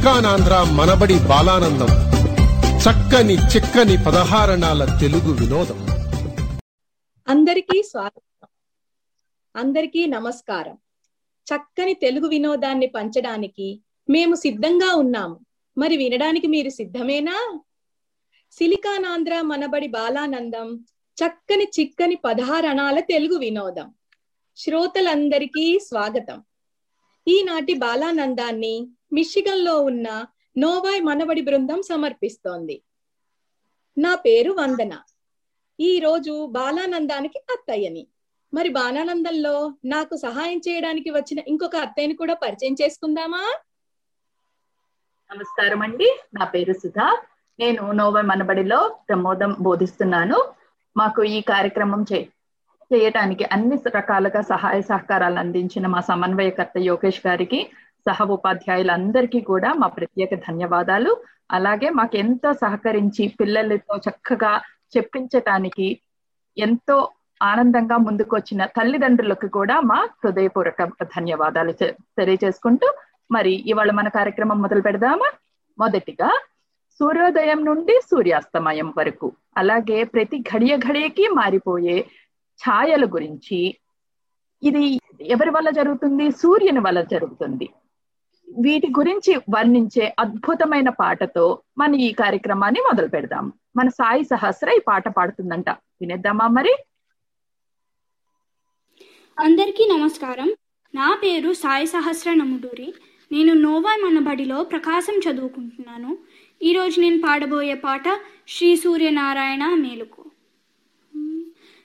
సిలికానాంధ్ర మనబడి బాలానందం. చక్కని చిక్కని పదహారణాల తెలుగు వినోదం. అందరికీ స్వాగతం. అందరికీ నమస్కారం. చక్కని తెలుగు వినోదాన్ని పంచడానికి మేము సిద్ధంగా ఉన్నాము. మరి వినడానికి మీరు సిద్ధమేనా? సిలికానాంధ్ర మనబడి బాలానందం చక్కని చిక్కని పదహారణాల తెలుగు వినోదం. శ్రోతలందరికీ స్వాగతం. ఈనాటి బాలానందాన్ని మిషిగన్లో ఉన్న నోవాయ్ మనబడి బృందం సమర్పిస్తోంది. నా పేరు వందన. ఈ రోజు బాలానందానికి అత్తయ్యని. మరి బాలానందంలో నాకు సహాయం చేయడానికి వచ్చిన ఇంకొక అత్తయ్యని కూడా పరిచయం చేసుకుందామా? నమస్కారం అండి. నా పేరు సుధా. నేను నోవై మనబడిలో ప్రమోదం బోధిస్తున్నాను. మాకు ఈ కార్యక్రమం చే చేయటానికి అన్ని రకాలుగా సహాయ సహకారాలు అందించిన మా సమన్వయకర్త యోగేష్ గారికి సహ ఉపాధ్యాయులందరికీ కూడా మా ప్రత్యేక ధన్యవాదాలు. అలాగే మాకు ఎంతో సహకరించి పిల్లలతో చక్కగా చెప్పించటానికి ఎంతో ఆనందంగా ముందుకొచ్చిన తల్లిదండ్రులకు కూడా మా హృదయపూర్వక ధన్యవాదాలు తెలియజేసుకుంటూ మరి ఇవాళ మన కార్యక్రమం మొదలు పెడదామా? మొదటిగా సూర్యోదయం నుండి సూర్యాస్తమయం వరకు అలాగే ప్రతి ఘడియ ఘడియకి మారిపోయే ఛాయల గురించి. ఇది ఎవరి వల్ల జరుగుతుంది? సూర్యుని వల్ల జరుగుతుంది. వీటి గురించి వర్ణించే అద్భుతమైన పాటతో మన ఈ కార్యక్రమాన్ని మొదలు పెడదాం. మన సాయి సహస్ర ఈ పాట పాడుతుందంట. వినేద్దామా మరి? అందరికీ నమస్కారం. నా పేరు సాయి సహస్ర నముడూరి. నేను నోవా మన బడిలో ప్రకాశం చదువుకుంటున్నాను. ఈరోజు నేను పాడబోయే పాట శ్రీ సూర్యనారాయణ మేలుకు.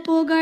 మీద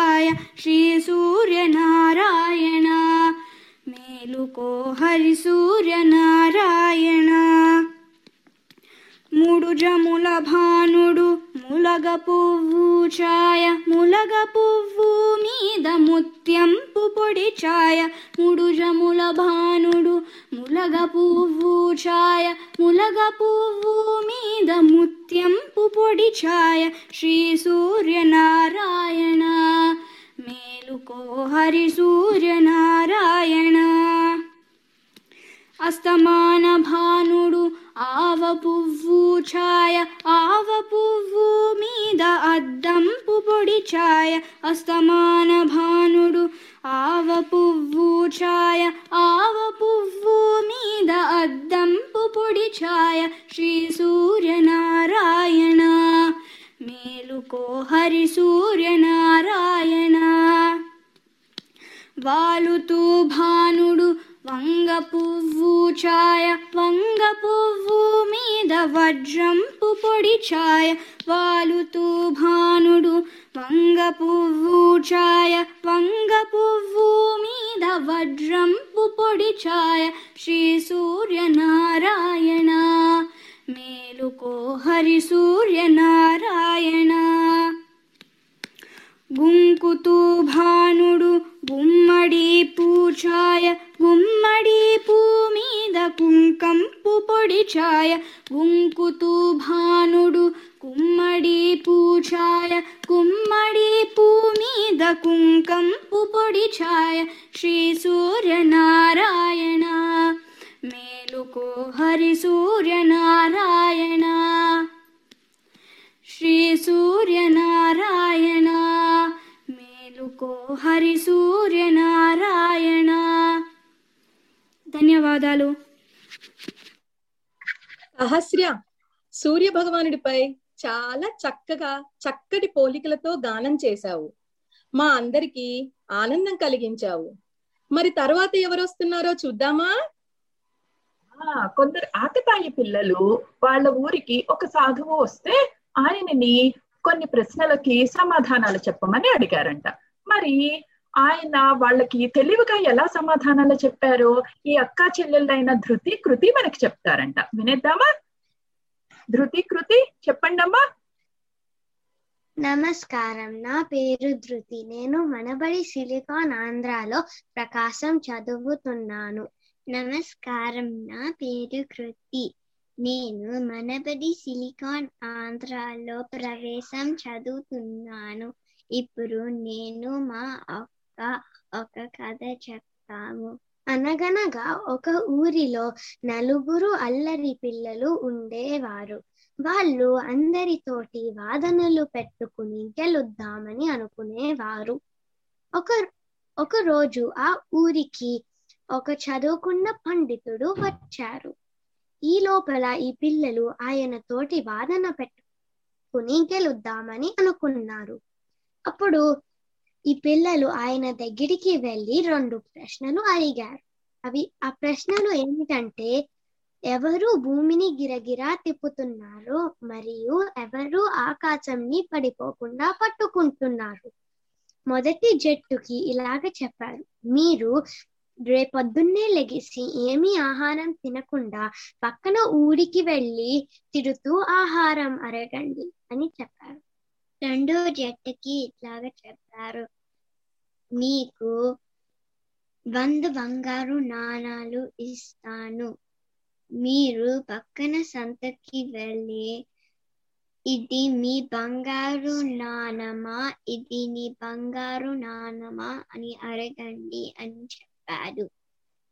పూచాయ శ్రీ సూర్యనారాయణ మేలుకో హరి సూర్యనారాయణ మూడు జముల భానుడు ములగ పువ్వు ఛాయ ములగ పువ్వు మీద ముత్యంపు పొడి ఛాయ మూడు జముల భానుడు ములగ పువ్వు ఛాయ ములగ పువ్వు మీద ముత్యంపు పొడి ఛాయ శ్రీ సూర్యనారాయణ మేలుకో హరి సూర్యనారాయణ. అస్తమాన భానుడు ఆవ పువ్వు ఛాయ ఆవ పువ్వు మీద అద్దంపు పొడి ఛాయ అస్తమాన భానుడు ఆవ పువ్వు ఛాయ ఆవ పువ్వు మీద అద్దంపు పొడి ఛాయ శ్రీ సూర్యనారాయణ. మేలుకో హరి సూర్యనారాయణ. వాలుతూ భానుడు వంగ పువ్వు ఛాయ వంగ పువ్వు మీద వజ్రంపు పొడి ఛాయ వాలుతూ భానుడు వంగ పువ్వు ఛాయ వంగ పువ్వు మీద వజ్రంపు పొడి ఛాయ శ్రీ సూర్యనారాయణ. మేలుకో హరి సూర్యనారాయణ. గుంకుతూ భానుడు గుమ్మడి పూచాయ గుమ్మడి పూ మీద కుంకంపు పొడి ఛాయ గుంకుతూ భానుడు గుమ్మడి పూచాయ గుమ్మడి పూ మీద కుంకంపు పొడి ఛాయ శ్రీ సూర్యనారాయణ మేలుకో హరి సూర్యనారాయణ మేలుకో హరి సూర్యనారాయణ ధన్యవాదాలు. సహస్ర సూర్య భగవానుడిపై చాలా చక్కగా చక్కటి పోలికలతో గానం చేశావు. మా అందరికి ఆనందం కలిగించావు. మరి తర్వాత ఎవరు వస్తున్నారో చూద్దామా? ఆ, కొందరు ఆకతాయి పిల్లలు వాళ్ళ ఊరికి ఒక సాధువు వస్తే ఆయనని కొన్ని ప్రశ్నలకి సమాధానాలు చెప్పమని అడిగారంట. మరి ఆయన వాళ్ళకి తెలివిగా ఎలా సమాధానాలు చెప్పారో ఈ అక్క చెల్లెళ్ళైన ధృతి కృతి మనకి చెప్తారంట. వినేద్దామా? ధృతి కృతి చెప్పండమ్మా. నమస్కారం. నా పేరు ధృతి. నేను మనబడి సిలికాన్ ఆంధ్రాలో ప్రకాశం చదువుతున్నాను. నమస్కారం. నా పేరు కృతి. నేను మనబడి సిలికాన్ ఆంధ్రాలో ప్రవేశం చదువుతున్నాను. ఇప్పుడు నేను మా అక్క ఒక కథ చెప్తాము. అనగనగా ఒక ఊరిలో నలుగురు అల్లరి పిల్లలు ఉండేవారు. వాళ్ళు అందరితోటి వాదనలు పెట్టుకుని గెలుద్దామని అనుకునేవారు. ఒక ఒక రోజు ఆ ఊరికి ఒక చదువుకున్న పండితుడు వచ్చారు. ఈ లోపల ఈ పిల్లలు ఆయన తోటి వాదన పెట్టుకుని గెలుద్దామని అనుకున్నారు. అప్పుడు ఈ పిల్లలు ఆయన దగ్గరికి వెళ్ళి రెండు ప్రశ్నలు అడిగారు. అవి ఆ ప్రశ్నలు ఏమిటంటే ఎవరు భూమిని గిరగిరా తిప్పుతున్నారు మరియు ఎవరు ఆకాశంని పడిపోకుండా పట్టుకుంటున్నారు? మొదటి జట్టుకి ఇలాగ చెప్పారు. మీరు రేపొద్దున్నే లెగిసి ఏమీ ఆహారం తినకుండా పక్కన ఊరికి వెళ్ళి తిడుతూ ఆహారం అరగండి అని చెప్పారు. రెండో జట్టుకి ఇట్లాగ చెప్పారు. మీకు వంద బంగారు నాణాలు ఇస్తాను. మీరు పక్కన సంతకి వెళ్ళి ఇది మీ బంగారు నాణమా? ఇది నీ బంగారు నాణమా? అని అడగండి అని చెప్పాడు.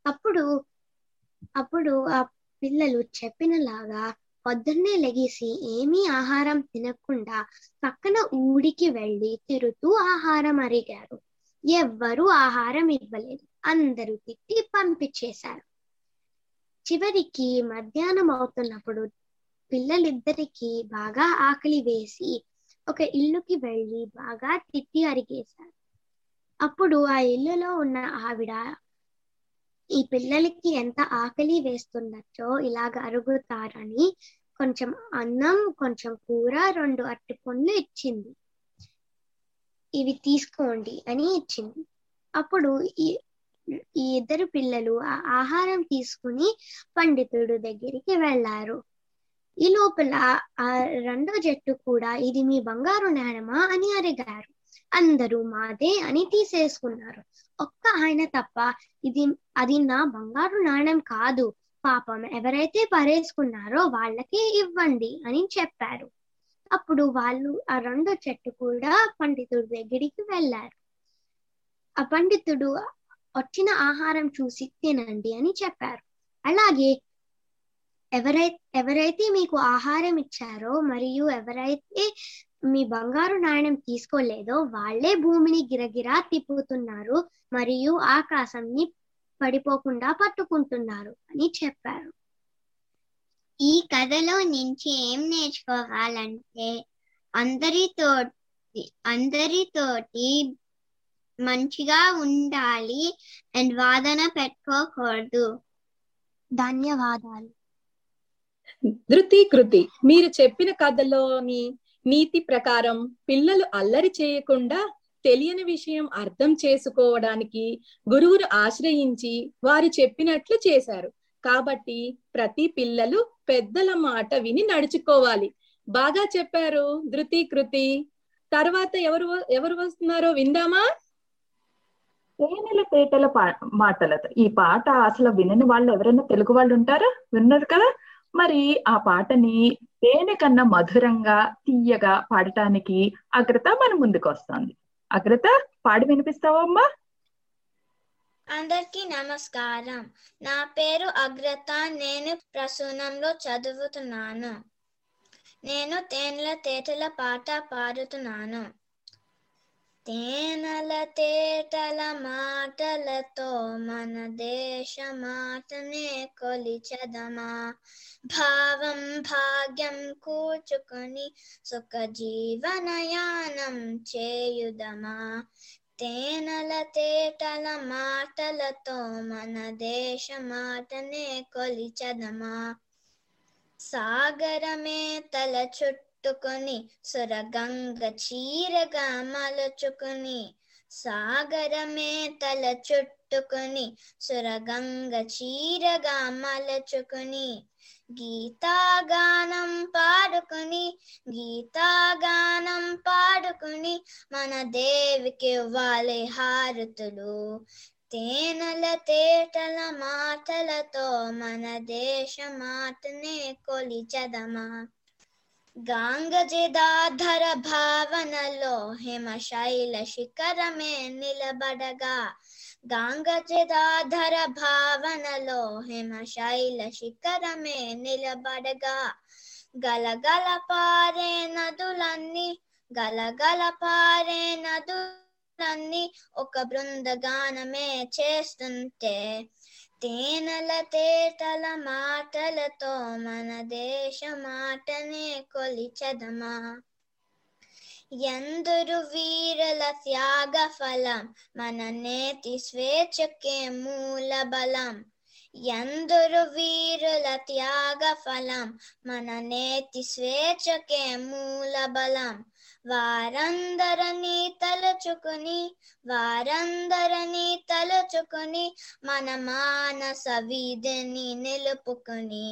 అప్పుడు అప్పుడు ఆ పిల్లలు చెప్పినలాగా పొద్దున్నే లెగిసి ఏమీ ఆహారం తినకుండా పక్కన ఊడికి వెళ్ళి తిరుతూ ఆహారం అరిగారు. ఎవ్వరూ ఆహారం ఇవ్వలేదు. అందరూ తిట్టి పంపించేశారు. చివరికి మధ్యాహ్నం అవుతున్నప్పుడు పిల్లలిద్దరికి బాగా ఆకలి వేసి ఒక ఇల్లుకి వెళ్ళి బాగా తిట్టి అరిగేశారు. అప్పుడు ఆ ఇల్లులో ఉన్న ఆవిడ ఈ పిల్లలకి ఎంత ఆకలి వేస్తున్నచ్చో ఇలాగ అరుగుతారని కొంచెం అన్నం కొంచెం కూర రెండు అట్టి పండ్లు ఇచ్చింది. ఇవి తీసుకోండి అని ఇచ్చింది. అప్పుడు ఈ ఈ ఇద్దరు పిల్లలు ఆ ఆహారం తీసుకుని పండితుడు దగ్గరికి వెళ్ళారు. ఈ లోపల ఆ రెండో జట్టు కూడా ఇది మీ బంగారు నేనమా అని అడిగారు. అందరూ మాదే అని తీసేసుకున్నారు. ఒక్క ఆయన తప్ప ఇది అది నా బంగారు నాణం కాదు. పాపం ఎవరైతే పరేసుకున్నారో వాళ్ళకే ఇవ్వండి అని చెప్పారు. అప్పుడు వాళ్ళు ఆ రెండో చెట్టు కూడా పండితుడి దగ్గరికి వెళ్ళారు. ఆ పండితుడు వచ్చిన ఆహారం చూసి తినండి అని చెప్పారు. అలాగే ఎవరైతే ఎవరైతే మీకు ఆహారం ఇచ్చారో మరియు ఎవరైతే మీ బంగారు నాణ్యం తీసుకోలేదో వాళ్ళే భూమిని గిరగిరా తిప్పుతున్నారు మరియు ఆకాశంని పడిపోకుండా పట్టుకుంటున్నారు అని చెప్పారు. ఈ కథలో నుంచి ఏం నేర్చుకోవాలంటే అందరితో అందరితోటి మంచిగా ఉండాలి అండ్ వాదన పెట్టుకోకూడదు. ధన్యవాదాలు. ధృతి కృతి మీరు చెప్పిన కథలోని నీతి ప్రకారం పిల్లలు అల్లరి చేయకుండా తెలియని విషయం అర్థం చేసుకోవడానికి గురువును ఆశ్రయించి వారు చెప్పినట్లు చేశారు. కాబట్టి ప్రతి పిల్లలు పెద్దల మాట విని నడుచుకోవాలి. బాగా చెప్పారు ధృతి కృతి. తర్వాత ఎవరు ఎవరు వస్తున్నారో విందామా? తేనెల తేటల పా- మాటలతో ఈ పాట అసలు వినని వాళ్ళు ఎవరైనా తెలుగు వాళ్ళు ఉంటారా? విన్నారు కదా? మరి ఆ పాటని తేనె కన్నా మధురంగా తీయగా పాడటానికి అగ్రత మన ముందుకు వస్తుంది అగ్రత పాడి వినిపిస్తావా అమ్మా? అందరికీ నమస్కారం. నా పేరు అగ్రత నేను ప్రసూనంలో చదువుతున్నాను. నేను తేనెల తేటల పాట పాడుతున్నాను. తేనల తేటల మాటలతో మన దేశ మాటనే కొలిచదమా? భావం భాగ్యం కూర్చుకొని సుఖ జీవనయానం చేయుదమా? తేనల తేటల మాటలతో మన దేశ మాటనే కొలిచదమా? సాగరమే తల చుట్టూ చుట్టుకొని సురగంగ చీరగా మలచుకొని సాగరమే తల చుట్టుకొని సురగంగ చీరగా మలచుకొని గీతాగానం పాడుకుని గీతాగానం పాడుకుని మన దేవికి ఇవ్వాలి హారతులు. తేనెల తేటల మాటలతో మన దేశ మాటనే కొలిచదమా? గాంగజేదాధర భావనలో హిమశైల శిఖరమే నిలబడగా గాంగజేదాధర భావనలో హిమశైల శిఖరమే నిలబడగా గలగల పారే నదులన్నీ గలగల పారే నదులన్నీ ఒక బృందగానమే చేస్తుంటే తేనెల తేటల మాటలతో మన దేశ మాటనే కొలిచదమా? ఎందరు వీరల త్యాగ ఫలం మన నేతి స్వేచ్ఛకే మూల బలం. ఎందరు వీరుల త్యాగ ఫలం మన నేతి స్వేచ్ఛకే మూల బలం. వారందరినీ తలుచుకుని వారందరినీ తలుచుకుని మన మానస వీధిని నిలుపుకుని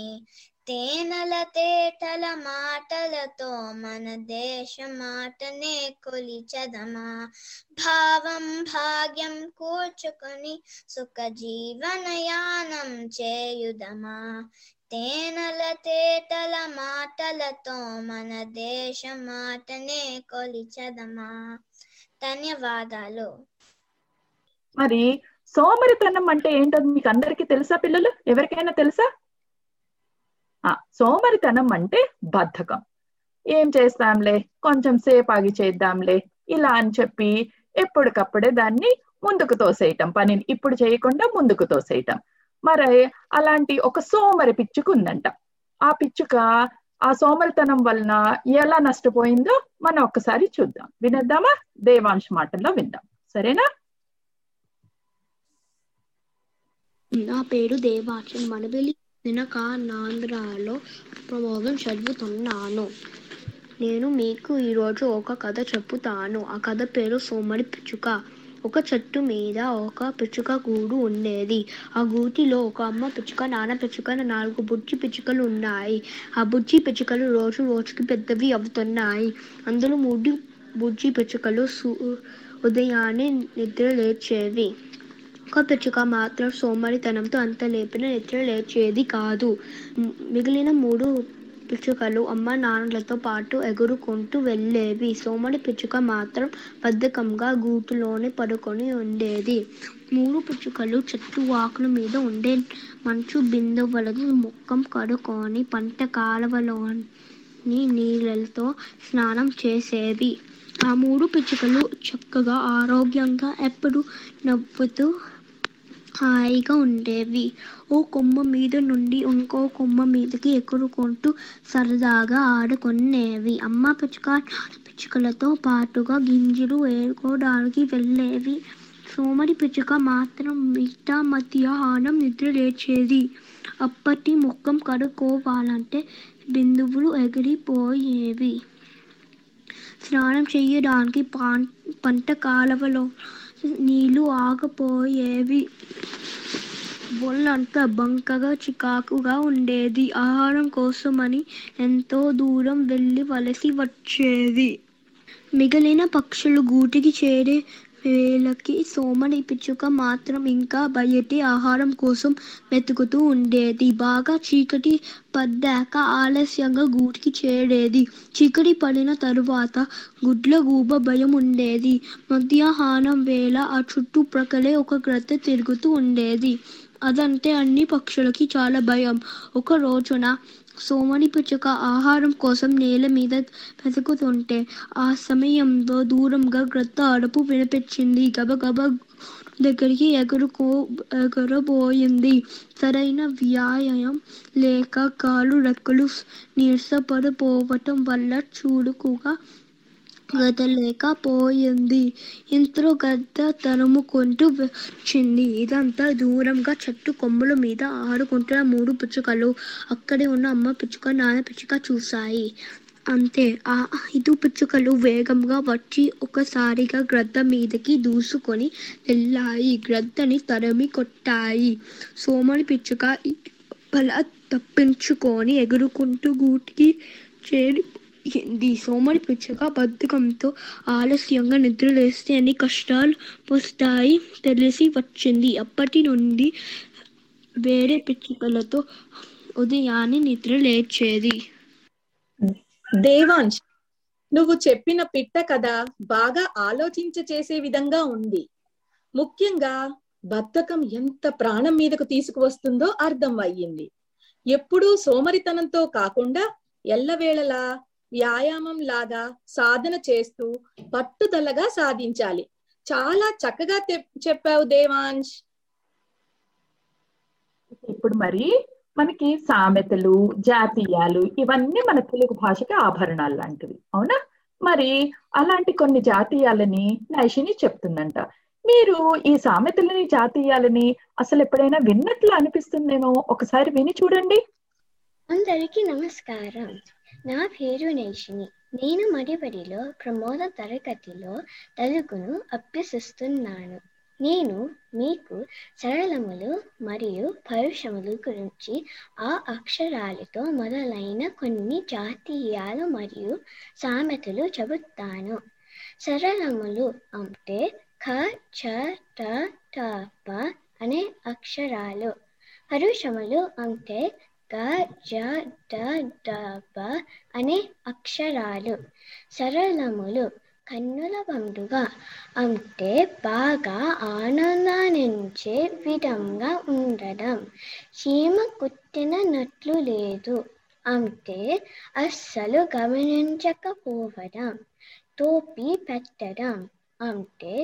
తేనెల తేటల మాటలతో మన దేశ మాటనే కొలిచదమా? భావం భాగ్యం కూర్చుకొని సుఖ జీవనయానం చేయుదమా? తేనెల తేటల మాటలతో మన దేశ మాటనే కొలిచదమా? ధన్యవాదాలు. మరి సోమరితనం అంటే ఏంటో మీకు అందరికీ తెలుసా పిల్లలు? ఎవరికైనా తెలుసా? సోమరితనం అంటే బద్ధకం. ఏం చేస్తాంలే? కొంచెం సేపు ఆగి చేద్దాంలే. ఇలా అని చెప్పి ఎప్పటికప్పుడే దాన్ని ముందుకు తోసేయటం. పనిని ఇప్పుడు చేయకుండా ముందుకు తోసేయటం. మరి అలాంటి ఒక సోమరి పిచ్చుకు ఉందంట. ఆ పిచ్చుక ఆ సోమరితనం వలన ఎలా నష్టపోయిందో మనం ఒక్కసారి చూద్దాం. వినేద్దామా? దేవాంశ మాటల్లో విందాం. సరేనా? నా పేరు దేవాచన్ మనబెల్లి నినక ప్రమోదం చదువుతున్నాను. నేను మీకు ఈరోజు ఒక కథ చెప్పుతాను. ఆ కథ పేరు సోమరి పిచ్చుక. ఒక చెట్టు మీద ఒక పిచ్చుక గూడు ఉండేది. ఆ గూటిలో ఒక అమ్మ పిచ్చుక నాన్న పిచ్చుక నాలుగు బుజ్జి పిచ్చుకలు ఉన్నాయి. ఆ బుజ్జి పిచ్చుకలు రోజు రోజుకి పెద్దవి అవుతున్నాయి. అందులో మూడు బుజ్జి పిచ్చుకలు సూ ఉదయాన్నే నిద్ర లేచేవి. ఒక పిచ్చుక మాత్రం సోమరితనంతో అంత లేపిన నిద్ర లేచేది కాదు. మిగిలిన మూడు పిచ్చుకలు అమ్మ నాన్నలతో పాటు ఎగురుకుంటూ వెళ్ళేవి. సోమరి పిచ్చుక మాత్రం బద్ధకంగా గూటులోనే పడుకొని ఉండేది. మూడు పిచ్చుకలు చెట్టు ఆకుల మీద ఉండే మంచు బిందువులను ముఖం కడుకొని పంట కాలువలోని నీళ్ళతో స్నానం చేసేవి. ఆ మూడు పిచ్చుకలు చక్కగా ఆరోగ్యంగా ఎప్పుడు నవ్వుతూ హాయిగా ఉండేవి. ఓ కొమ్మ మీద నుండి ఇంకో కొమ్మ మీదకి ఎగురుకుంటూ సరదాగా ఆడుకునేవి. అమ్మ పిచ్చుక నాన్న పిచ్చుకలతో పాటుగా గింజలు ఏరుకోవడానికి వెళ్ళేవి. సోమరి పిచ్చుక మాత్రం మిగతా మధ్యాహ్నం నిద్ర లేచేది. అప్పటి ముఖం కడుక్కోవాలంటే బిందువులు ఎగిరిపోయేవి. స్నానం చేయడానికి పాన్- పంట కాలవలో నీళ్ళు ఆగపోయేవి. ఒళ్ళంతా బంకగా చికాకుగా ఉండేది. ఆహారం కోసమని ఎంతో దూరం వెళ్ళి వలసి వచ్చేది మిగిలిన పక్షులు గూటికి చేరే వేళకి సోమని పిచ్చుక మాత్రం ఇంకా బయటి ఆహారం కోసం వెతుకుతూ ఉండేది. బాగా చీకటి పడ్డాక ఆలస్యంగా గూటికి చేరేది. చీకటి పడిన తరువాత గుడ్ల గూబ భయం ఉండేది. మధ్యాహ్నం వేళ ఆ చుట్టుప్రక్కలే ఒక గ్రద్ద తిరుగుతూ ఉండేది. అదంటే అన్ని పక్షులకి చాలా భయం. ఒక రోజున సోమని పిచ్చుక ఆహారం కోసం నేల మీద వెతుకుతుంటే ఆ సమయంలో దూరంగా గ్రద్ద అడుపు వినిపించింది. గబగబ దగ్గరికి ఎగురుకో ఎగురబోయింది. సరైన వ్యాయామం లేక కాలు రెక్కలు నీరసపడిపోవటం వల్ల చురుకుగా గదలేకపోయింది ఇంతలో గద్ద తరుముకుంటూ వచ్చింది. ఇదంతా దూరంగా చెట్టు కొమ్ముల మీద ఆడుకుంటున్న మూడు పిచ్చుకలు. అక్కడే ఉన్న అమ్మ పిచ్చుక నాన్న పిచ్చుక చూశాయి. అంతే. ఆ ఐదు పిచ్చుకలు వేగంగా వచ్చి ఒకసారిగా గ్రద్ద మీదకి దూసుకొని వెళ్ళాయి. గ్రద్దని తరిమి కొట్టాయి. సోమని పిచ్చుక బల తప్పించుకొని ఎగురుకుంటూ గూటికి చేరింది సోమరి పిచ్చుక బద్ధకంతో ఆలస్యంగా నిద్రలేస్తే అన్ని కష్టాలు వస్తాయి తెలిసి వచ్చింది. అప్పటి నుండి వేరే పిచ్చుకలతో ఉదయాన్నే నిద్ర లేచేది. దేవాంశ్ నువ్వు చెప్పిన పిట్ట కథ బాగా ఆలోచించ చేసే విధంగా ఉంది. ముఖ్యంగా బద్ధకం ఎంత ప్రాణం మీదకు తీసుకువస్తుందో అర్థం అయ్యింది. ఎప్పుడూ సోమరితనంతో కాకుండా ఎల్లవేళలా వ్యాయామం లాగా సాధన చేస్తూ పట్టుదలగా సాధించాలి. చాలా చక్కగా చెప్పావు దేవాంశ్. ఇప్పుడు మరి మనకి సామెతలు జాతీయాలు ఇవన్నీ మన తెలుగు భాషకి ఆభరణాలు లాంటివి అవునా? మరి అలాంటి కొన్ని జాతీయాలని నైషిని చెప్తుందంట. మీరు ఈ సామెతలని జాతీయాలని అసలు ఎప్పుడైనా విన్నట్లు అనిపిస్తుందేమో? ఒకసారి విని చూడండి. అందరికీ నమస్కారం. నా పేరు నైషిని నేను మడిబడిలో ప్రమోద తరగతిలో తెలుగును అభ్యసిస్తున్నాను. నేను మీకు సరళములు మరియు పరుషములు గురించి ఆ అక్షరాలతో మొదలైన కొన్ని జాతీయాలు మరియు సామెతలు చెబుతాను. సరళములు అంటే ఖ చ ట ట ప అనే అక్షరాలు. పరుషములు అంటే గ జ డ డ బ అనే అక్షరాలు. సరళములు కన్నుల పండుగ అంటే బాగా ఆనందాన్నించే విధంగా ఉండడం. చీమ కుట్టినట్లు లేదు అంటే అస్సలు గమనించకపోవడం. టోపీ పెట్టడం అంటే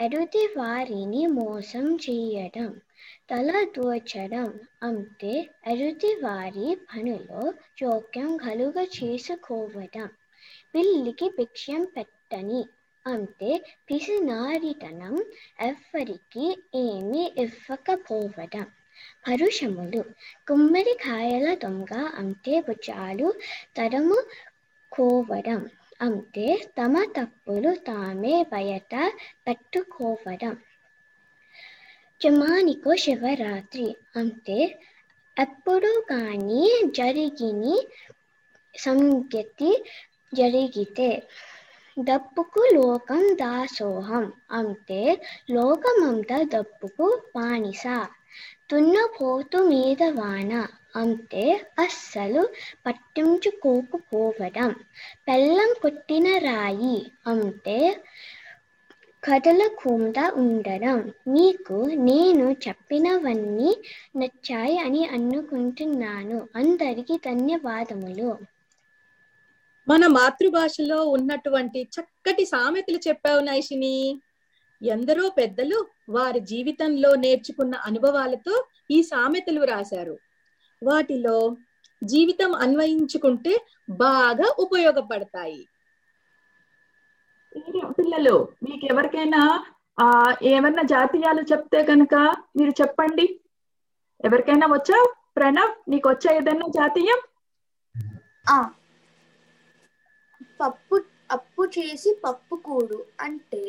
ఎదుటి వారిని మోసం చేయడం తల దోచడం అంటే ఎదుటి వారి పనిలో జోక్యం కలుగ చేసుకోవడం. పిల్లికి భిక్షం పెట్టని అంటే పిసినారితనం ఎవ్వరికి ఏమీ ఇవ్వకపోవడం. పరుషములు గుమ్మడికాయల దొంగ అంటే భుజాలు తరము కోవడం అంటే తమ తప్పులు తామే బయట పెట్టుకోవడం జమానికో శివరాత్రి అంటే ఎప్పుడు కానీ జరిగిని సంగతి జరిగితే డబ్బుకు లోకం దాసోహం అంటే లోకమంతా డబ్బుకు పానిస దున్నపోతు మీద వాన అంటే అస్సలు పట్టించుకోకపోవడం. బెల్లం కొట్టిన రాయి అంటే కదలకుండా ఉండడం. మీకు నేను చెప్పినవన్నీ నచ్చాయి అని అనుకుంటున్నాను. అందరికీ ధన్యవాదములు. మన మాతృభాషలో ఉన్నటువంటి చక్కటి సామెతలు చెప్పావు నైషిని. ఎందరో పెద్దలు వారి జీవితంలో నేర్చుకున్న అనుభవాలతో ఈ సామెతలు రాశారు. వాటిలో జీవితం అన్వయించుకుంటే బాగా ఉపయోగపడతాయి. పిల్లలు మీకు ఎవరికైనా ఆ ఏమన్నా జాతీయాలు చెప్తే కనుక మీరు చెప్పండి. ఎవరికైనా వచ్చా? ప్రణవ్ నీకు వచ్చా ఏదైనా జాతీయం? పప్పు అప్పు చేసి పప్పు కూడు అంటే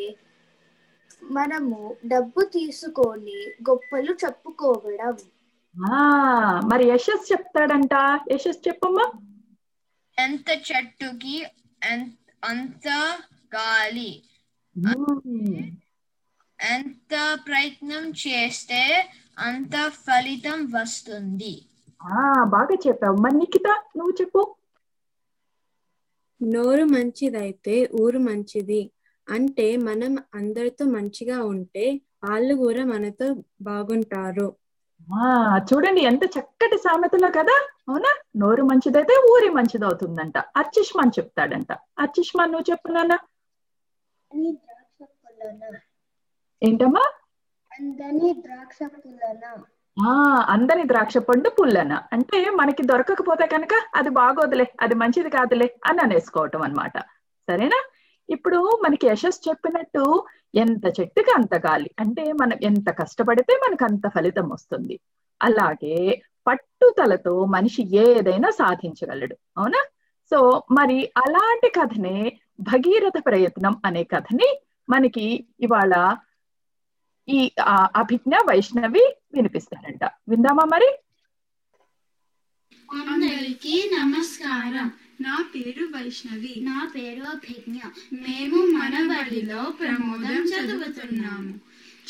మనము డబ్బు తీసుకొని గొప్పలు చెప్పుకోవడం. ఆ మరి యశస్ చెప్తాడంట. యశస్ చెప్పమ్మా. ఎంత చెట్టుకి అంత గాలి. ఎంత ప్రయత్నం చేస్తే అంత ఫలితం వస్తుంది. ఆ బాగా చెప్పావు. మరి నిఖిత నువ్వు చెప్పు. నోరు మంచిదైతే ఊరు మంచిది. అంటే మనం అందరితో మంచిగా ఉంటే వాళ్ళు కూడా మనతో బాగుంటారు. ఆ చూడండి ఎంత చక్కటి సామెతలో కదా? అవునా? నోరు మంచిదైతే ఊరి మంచిదవుతుందంట. అర్చిష్మాన్ చెప్తాడంట. అర్చిష్మాన్ నువ్వు చెప్పు నాన్న. ఏంటమ్మా? అందని ద్రాక్ష పుల్లన? ఆ అందని ద్రాక్ష పండు పుల్లన? అంటే మనకి దొరకకపోతే కనుక అది బాగోదులే అది మంచిది కాదులే అని అనేసుకోవటం అన్నమాట. సరేనా? ఇప్పుడు మనకి యశస్ చెప్పినట్టు ఎంత చెట్టుకి అంత గాలి. అంటే మనం ఎంత కష్టపడితే మనకు అంత ఫలితం వస్తుంది. అలాగే పట్టుదలతో మనిషి ఏదైనా సాధించగలడు. అవునా? సో మరి అలాంటి కథనే భగీరథ ప్రయత్నం అనే కథని మనకి ఇవాళ ఈ అభిజ్ఞ వైష్ణవి వినిపిస్తారంట. విందామా మరి? అందరికీ నమస్కారం. నా పేరు వైష్ణవి. నా పేరు అభిజ్ఞ. మేము మన బడిలో ప్రమోదం చదువుతున్నాము.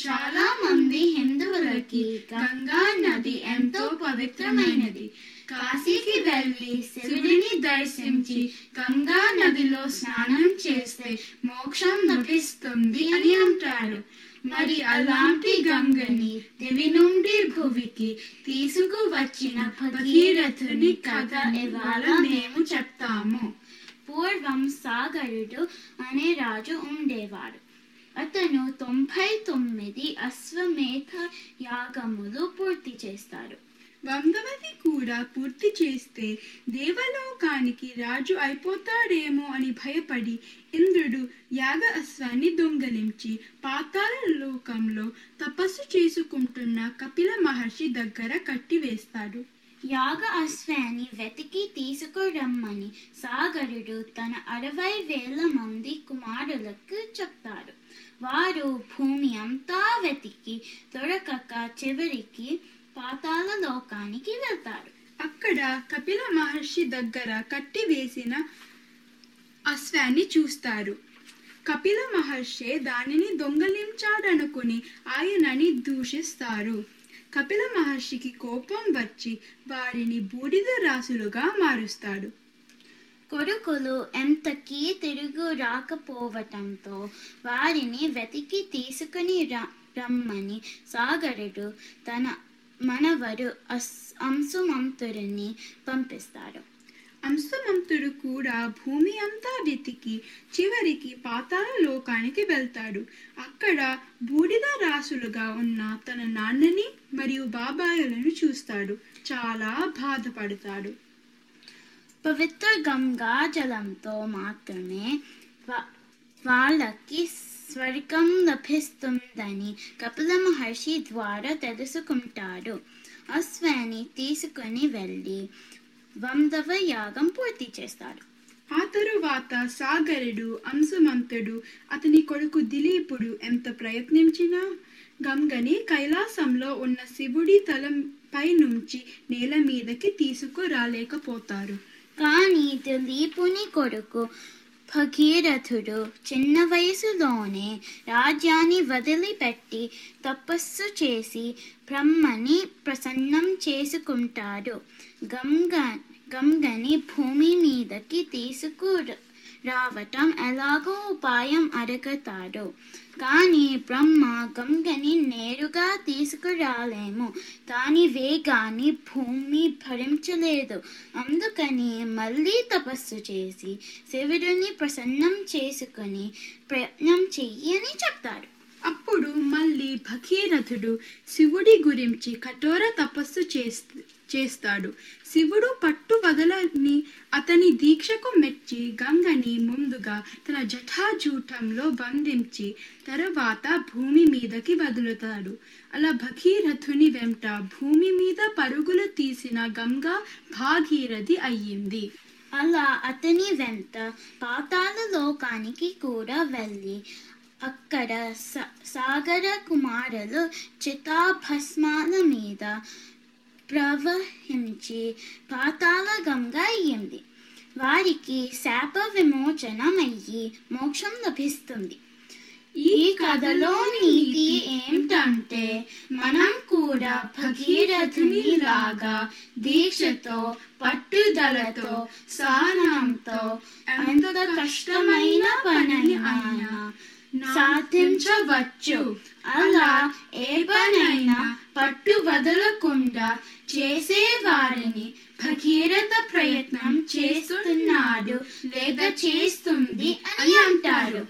చాలా మంది హిందువులకి గంగా నది ఎంతో పవిత్రమైనది. కాశీకి వెళ్ళి శివుడిని దర్శించి గంగా నదిలో స్నానం చేస్తే మోక్షం లభిస్తుంది అని అంటారు. మరి అలాంటి గంగని దివి నుండి భువికి తీసుకువచ్చిన భగీరథుని కథ ఇవాళ మేము చెప్తాము. పూర్వం సాగరుడు అనే రాజు ఉండేవాడు. అతను తొంభై తొమ్మిది అశ్వమేధ యాగములు పూర్తి చేస్తారు వందవది కూడా పూర్తి చేస్తే దేవలోకానికి రాజు అయిపోతాడేమో అని భయపడి ఇంద్రుడు యాగ అశ్వాన్ని దొంగలించి పాతాల లోకంలో తపస్సు చేసుకుంటున్న కపిల మహర్షి దగ్గర కట్టివేస్తాడు. యాగ అశ్వాన్ని వెతికి తీసుకురమ్మని సాగరుడు తన అరవై వేల మంది కుమారులకు చెప్తాడు. వారు భూమి అంతా వెతికి దొరకక చివరికి పాతాళ లోకానికి వెళ్తారు. అక్కడ కపిల మహర్షి దగ్గర కట్టివేసిన అశ్వాన్ని చూస్తారు. కపిల మహర్షి దానిని దొంగలించాడనుకుని ఆయనని దూషిస్తారు. కపిల మహర్షికి కోపం వచ్చి వారిని బూడిద రాసులుగా మారుస్తాడు. కొడుకులు ఎంతకీ తిరుగు రాకపోవటంతో వారిని వెతికి తీసుకుని రమ్మని సాగరుడు తన మనవరు అస్ అంశుమంతుడిని పంపిస్తాడు. అంశమంతుడు కూడా భూమి అంతా వెతికి చివరికి పాతాళ లోకానికి వెళ్తాడు. అక్కడ బూడిద రాసులుగా ఉన్న తన నాన్నని మరియు బాబాయిలను చూస్తాడు. చాలా బాధపడతాడు. పవిత్ర గంగా జలంతో మాత్రమే వాళ్ళకి స్వర్గం లభిస్తుందని కపిల మహర్షి ద్వారా తెలుసుకుంటాడు అశ్వాన్ని తీసుకుని వెళ్ళి వందవ యాగం పూర్తి చేస్తాడు ఆ తరువాత సాగరుడు అంశుమంతుడు అతని కొడుకు దిలీపుడు ఎంత ప్రయత్నించినా గంగని కైలాసంలో ఉన్న శివుడి తలంపై నుంచి నేల మీదకి తీసుకురాలేకపోతారు కానీ దిలీపుని కొడుకు భగీరథుడు చిన్న వయసులోనే రాజ్యాన్ని వదిలిపెట్టి తపస్సు చేసి బ్రహ్మని ప్రసన్నం చేసుకుంటాడు. గంగ గంగని భూమి మీదకి తీసుకురా రావటం ఎలాగో ఉపాయం అడుగుతాడు కానీ బ్రహ్మ గంగని నేరుగా తీసుకురాలేము. కానీ వేగాన్ని భూమి భరించలేదు. అందుకని మళ్ళీ తపస్సు చేసి శివుడిని ప్రసన్నం చేసుకుని ప్రయత్నం చెయ్యి అని చెప్తాడు. అప్పుడు మళ్ళీ భగీరథుడు శివుడి గురించి కఠోర తపస్సు చేస్- చేస్తాడు. శివుడు పట్టు వదలని అతని దీక్షకు మెచ్చి గంగని ముందుగా తన జఠాజూటంలో బంధించి తర్వాత భూమి మీదకి వదులుతాడు. అలా భగీరథుని వెంట భూమి మీద పరుగులు తీసిన గంగ భాగీరథి అయ్యింది. అలా అతని వెంట పాతాల లోకానికి కూడా వెళ్ళి అక్కడ సాగర కుమారులు చితాభస్మాల మీద ప్రవహించి పాతాళగంగా అయ్యింది. వారికి శాప విమోచనమయ్యి మోక్షం లభిస్తుంది. ఈ కథలో నీతి ఏమిటంటే మనం కూడా భగీరథుని లాగా దీక్షతో పట్టుదలతో సహనంతో ఎంత కష్టమైన పనని అయినా సాధించవచ్చు. అలా ఏ పనైనా పట్టు వదలకుండా చేసే వారిని భగీరథ ప్రయత్నం చేస్తున్నాడు. లేదా చేస్తుంది అని అంటారు.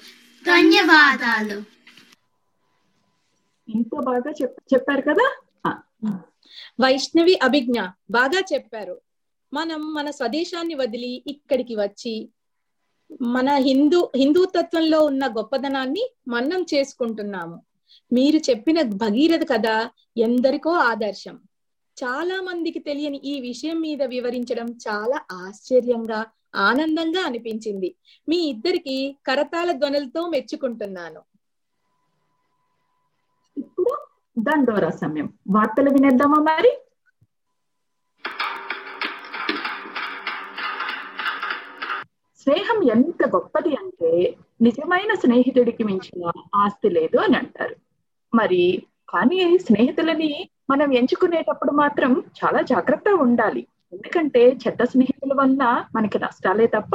ధన్యవాదాలు. ఇంత బాగా చెప్ చెప్పారు కదా? వైష్ణవి అభిజ్ఞ. బాగా చెప్పారు. మనం మన స్వదేశాన్ని వదిలి ఇక్కడికి వచ్చి మన హిందూ హిందూతత్వంలో ఉన్న గొప్పదనాన్ని మన్నం చేసుకుంటున్నాము. మీరు చెప్పిన భగీరథ కథ ఎందరికో ఆదర్శం. చాలా మందికి తెలియని ఈ విషయం మీద వివరించడం చాలా ఆశ్చర్యంగా ఆనందంగా అనిపించింది. మీ ఇద్దరికి కరతాల ధ్వనులతో మెచ్చుకుంటున్నాను. ఇప్పుడు దండోరా సమయం. వార్తలు వినేద్దామా మరి? స్నేహం ఎంత గొప్పది అంటే నిజమైన స్నేహితుడికి మించిన ఆస్తి లేదు అని అంటారు. మరి కానీ స్నేహితులని మనం ఎంచుకునేటప్పుడు మాత్రం చాలా జాగ్రత్తగా ఉండాలి. ఎందుకంటే చెడ్డ స్నేహితుల వల్ల మనకి నష్టాలే తప్ప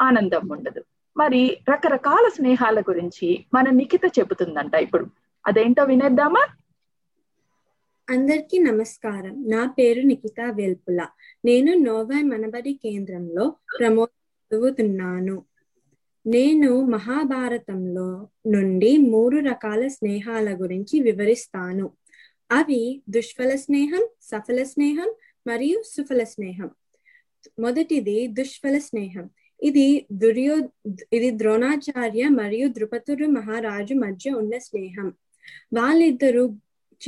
ఆనందం ఉండదు. మరి రకరకాల స్నేహాల గురించి మన నిఖిత చెబుతుందంట ఇప్పుడు. అదేంటో వినేద్దామా? అందరికీ నమస్కారం. నా పేరు నిఖిత వెల్పుల. నేను నోవే మనబడి కేంద్రంలో ప్రమో చదువుతున్నాను. నేను మహాభారతంలో నుండి మూడు రకాల స్నేహాల గురించి వివరిస్తాను. అవి దుష్ఫల స్నేహం సఫల స్నేహం మరియు సుఫల స్నేహం. మొదటిది దుష్ఫల స్నేహం. ఇది దుర్యో ఇది ద్రోణాచార్య మరియు ద్రుపదుడు మహారాజు మధ్య ఉన్న స్నేహం. వాళ్ళిద్దరూ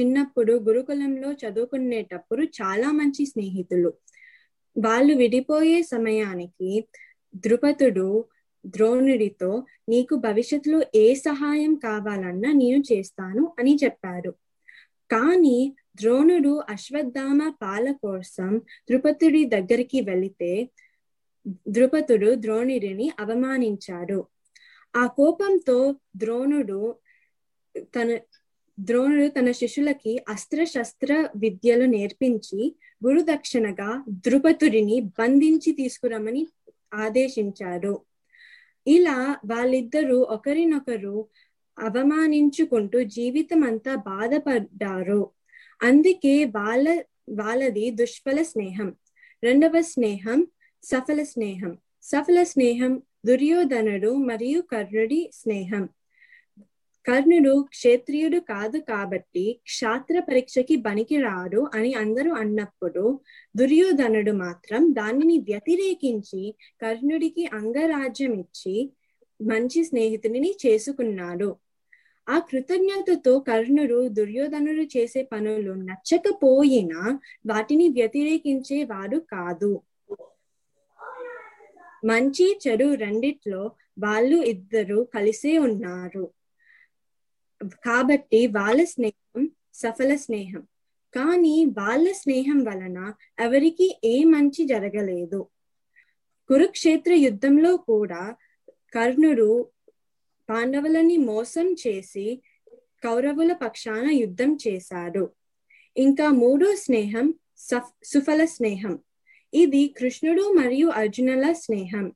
చిన్నప్పుడు గురుకులంలో చదువుకునేటప్పుడు చాలా మంచి స్నేహితులు. వాళ్ళు విడిపోయే సమయానికి ద్రుపదుడు ద్రోణుడితో నీకు భవిష్యత్తులో ఏ సహాయం కావాలన్నా నేను చేస్తాను అని చెప్పారు కానీ ద్రోణుడు అశ్వత్థామ పాల కోసం ద్రుపదుడి దగ్గరికి వెళితే ద్రుపదుడు ద్రోణుడిని అవమానించాడు. ఆ కోపంతో ద్రోణుడు తన ద్రోణుడు తన శిష్యులకి అస్త్ర శస్త్ర విద్యలు నేర్పించి గురుదక్షిణగా ద్రుపదుడిని బంధించి తీసుకురమని ఆదేశించారు. ఇలా వాళ్ళిద్దరూ ఒకరినొకరు అవమానించుకుంటూ జీవితం అంతా బాధపడ్డారు. అందుకే వాళ్ళ వాళ్ళది దుష్ఫల స్నేహం రెండవ స్నేహం సఫల స్నేహం. సఫల స్నేహం దుర్యోధనుడు మరియు కర్ణుడి స్నేహం. కర్ణుడు క్షేత్రియుడు కాదు కాబట్టి క్షాత్ర పరీక్షకి బనికి రాడు అని అందరూ అన్నప్పుడు దుర్యోధనుడు మాత్రం దానిని వ్యతిరేకించి కర్ణుడికి అంగరాజ్యం ఇచ్చి మంచి స్నేహితుడిని చేసుకున్నాడు. ఆ కృతజ్ఞతతో కర్ణుడు దుర్యోధనుడు చేసే పనులు నచ్చకపోయినా వాటిని వ్యతిరేకించేవాడు కాదు. మంచి చెడు రెండిట్లో వాళ్ళు ఇద్దరు కలిసే ఉన్నారు. కాబట్టి వాళ్ళ స్నేహం సఫల స్నేహం. కానీ వాళ్ళ స్నేహం వలన ఎవరికి ఏ మంచి జరగలేదు. కురుక్షేత్ర యుద్ధంలో కూడా కర్ణుడు పాండవులని మోసం చేసి కౌరవుల పక్షాన యుద్ధం చేశాడు. ఇంకా మూడో స్నేహం సుఫల స్నేహం. ఇది కృష్ణుడు మరియు అర్జునుల స్నేహం.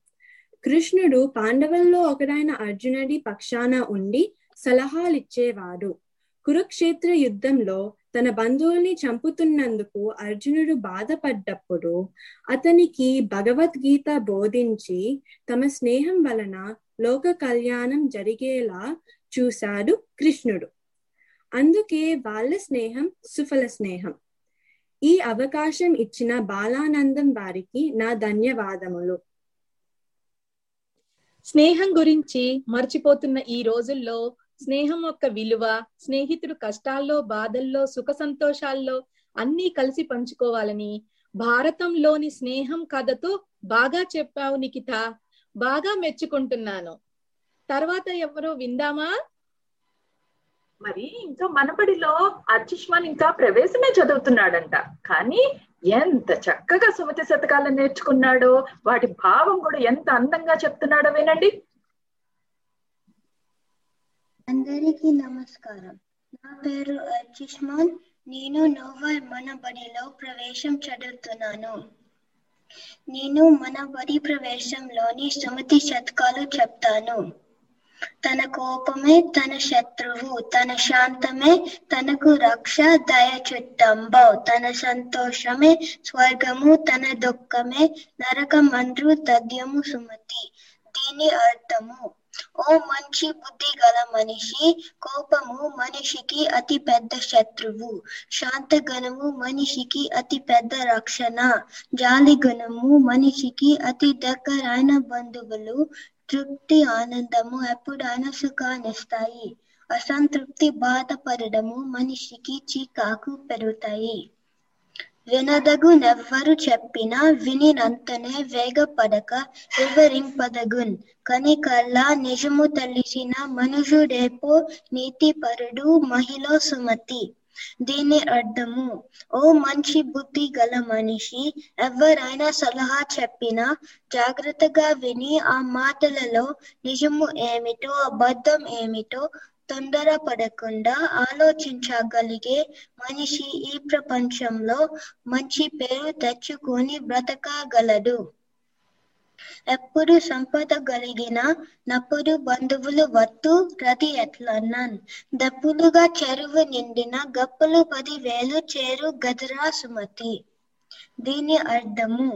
కృష్ణుడు పాండవుల్లో ఒకడైన అర్జునుడి పక్షాన ఉండి సలహాలిచ్చేవాడు కురుక్షేత్ర యుద్ధంలో తన బంధువుల్ని చంపుతున్నందుకు అర్జునుడు బాధపడ్డప్పుడు అతనికి భగవద్గీత బోధించి తమ స్నేహం వలన లోక కళ్యాణం జరిగేలా చూశాడు కృష్ణుడు. అందుకే వాళ్ళ స్నేహం సుఫల స్నేహం. ఈ అవకాశం ఇచ్చిన బాలానందం వారికి నా ధన్యవాదములు. స్నేహం గురించి మర్చిపోతున్న ఈ రోజుల్లో స్నేహం యొక్క విలువ స్నేహితుడు కష్టాల్లో బాధల్లో సుఖ సంతోషాల్లో అన్నీ కలిసి పంచుకోవాలని భారతంలోని స్నేహం కథతో బాగా చెప్పావు నిఖిత. బాగా మెచ్చుకుంటున్నాను. తర్వాత ఎవరో విందామా? మరి ఇంకా మనబడిలో అర్చిష్మాన్ ఇంకా ప్రవేశమే చదువుతున్నాడంట. కానీ ఎంత చక్కగా సుమతి శతకాలను నేర్చుకున్నాడో వాటి భావం కూడా ఎంత అందంగా చెప్తున్నాడో వినండి. అందరికీ నమస్కారం. నా పేరు అర్చిష్మాన్. నేను నోవల్ మన బడిలో ప్రవేశం చదువుతున్నాను. నేను మన బడి ప్రవేశంలోని సుమతి శతకాలు చెప్తాను. తన కోపమే తన శత్రువు తన శాంతమే తనకు రక్ష దయ చుట్టంబౌ తన సంతోషమే స్వర్గము తన దుఃఖమే నరకమండ్రు తద్యము సుమతి. దీని అర్థము ఓ మంచి బుద్ధి గల మనిషి కోపము మనిషికి అతి పెద్ద శత్రువు. శాంత గుణము మనిషికి అతి పెద్ద రక్షణ. జాలి గుణము మనిషికి అతి దగ్గరైన బంధువులు. తృప్తి ఆనందము ఎప్పుడైనా సుఖాన్నిస్తాయి. అసంతృప్తి బాధపడము మనిషికి చీకాకు పెరుగుతాయి. వినదగు నెవ్వరు చెప్పినా వినినంతనే వేగపడక వివరింపదగున్ కనికల్లా నిజము తెలిసిన మనుషుడేపో నీతిపరుడు మహిళ సుమతి. దీని అర్థము ఓ మంచి బుద్ధి గల మనిషి ఎవరైనా సలహా చెప్పినా జాగ్రత్తగా విని ఆ మాటలలో నిజము ఏమిటో అబద్ధం ఏమిటో తొందరపడకుండా ఆలోచించగలిగే మనిషి ఈ ప్రపంచంలో మంచి పేరు తెచ్చుకొని బ్రతకగలడు. ఎప్పుడు సంపద కలిగిన నప్పుడు బంధువులు వత్తు రతి ఎట్లన్నాన్ దప్పులుగా చెరువు నిండిన గప్పులు పదివేలు చేరు గదరా సుమతి. దీని అర్థము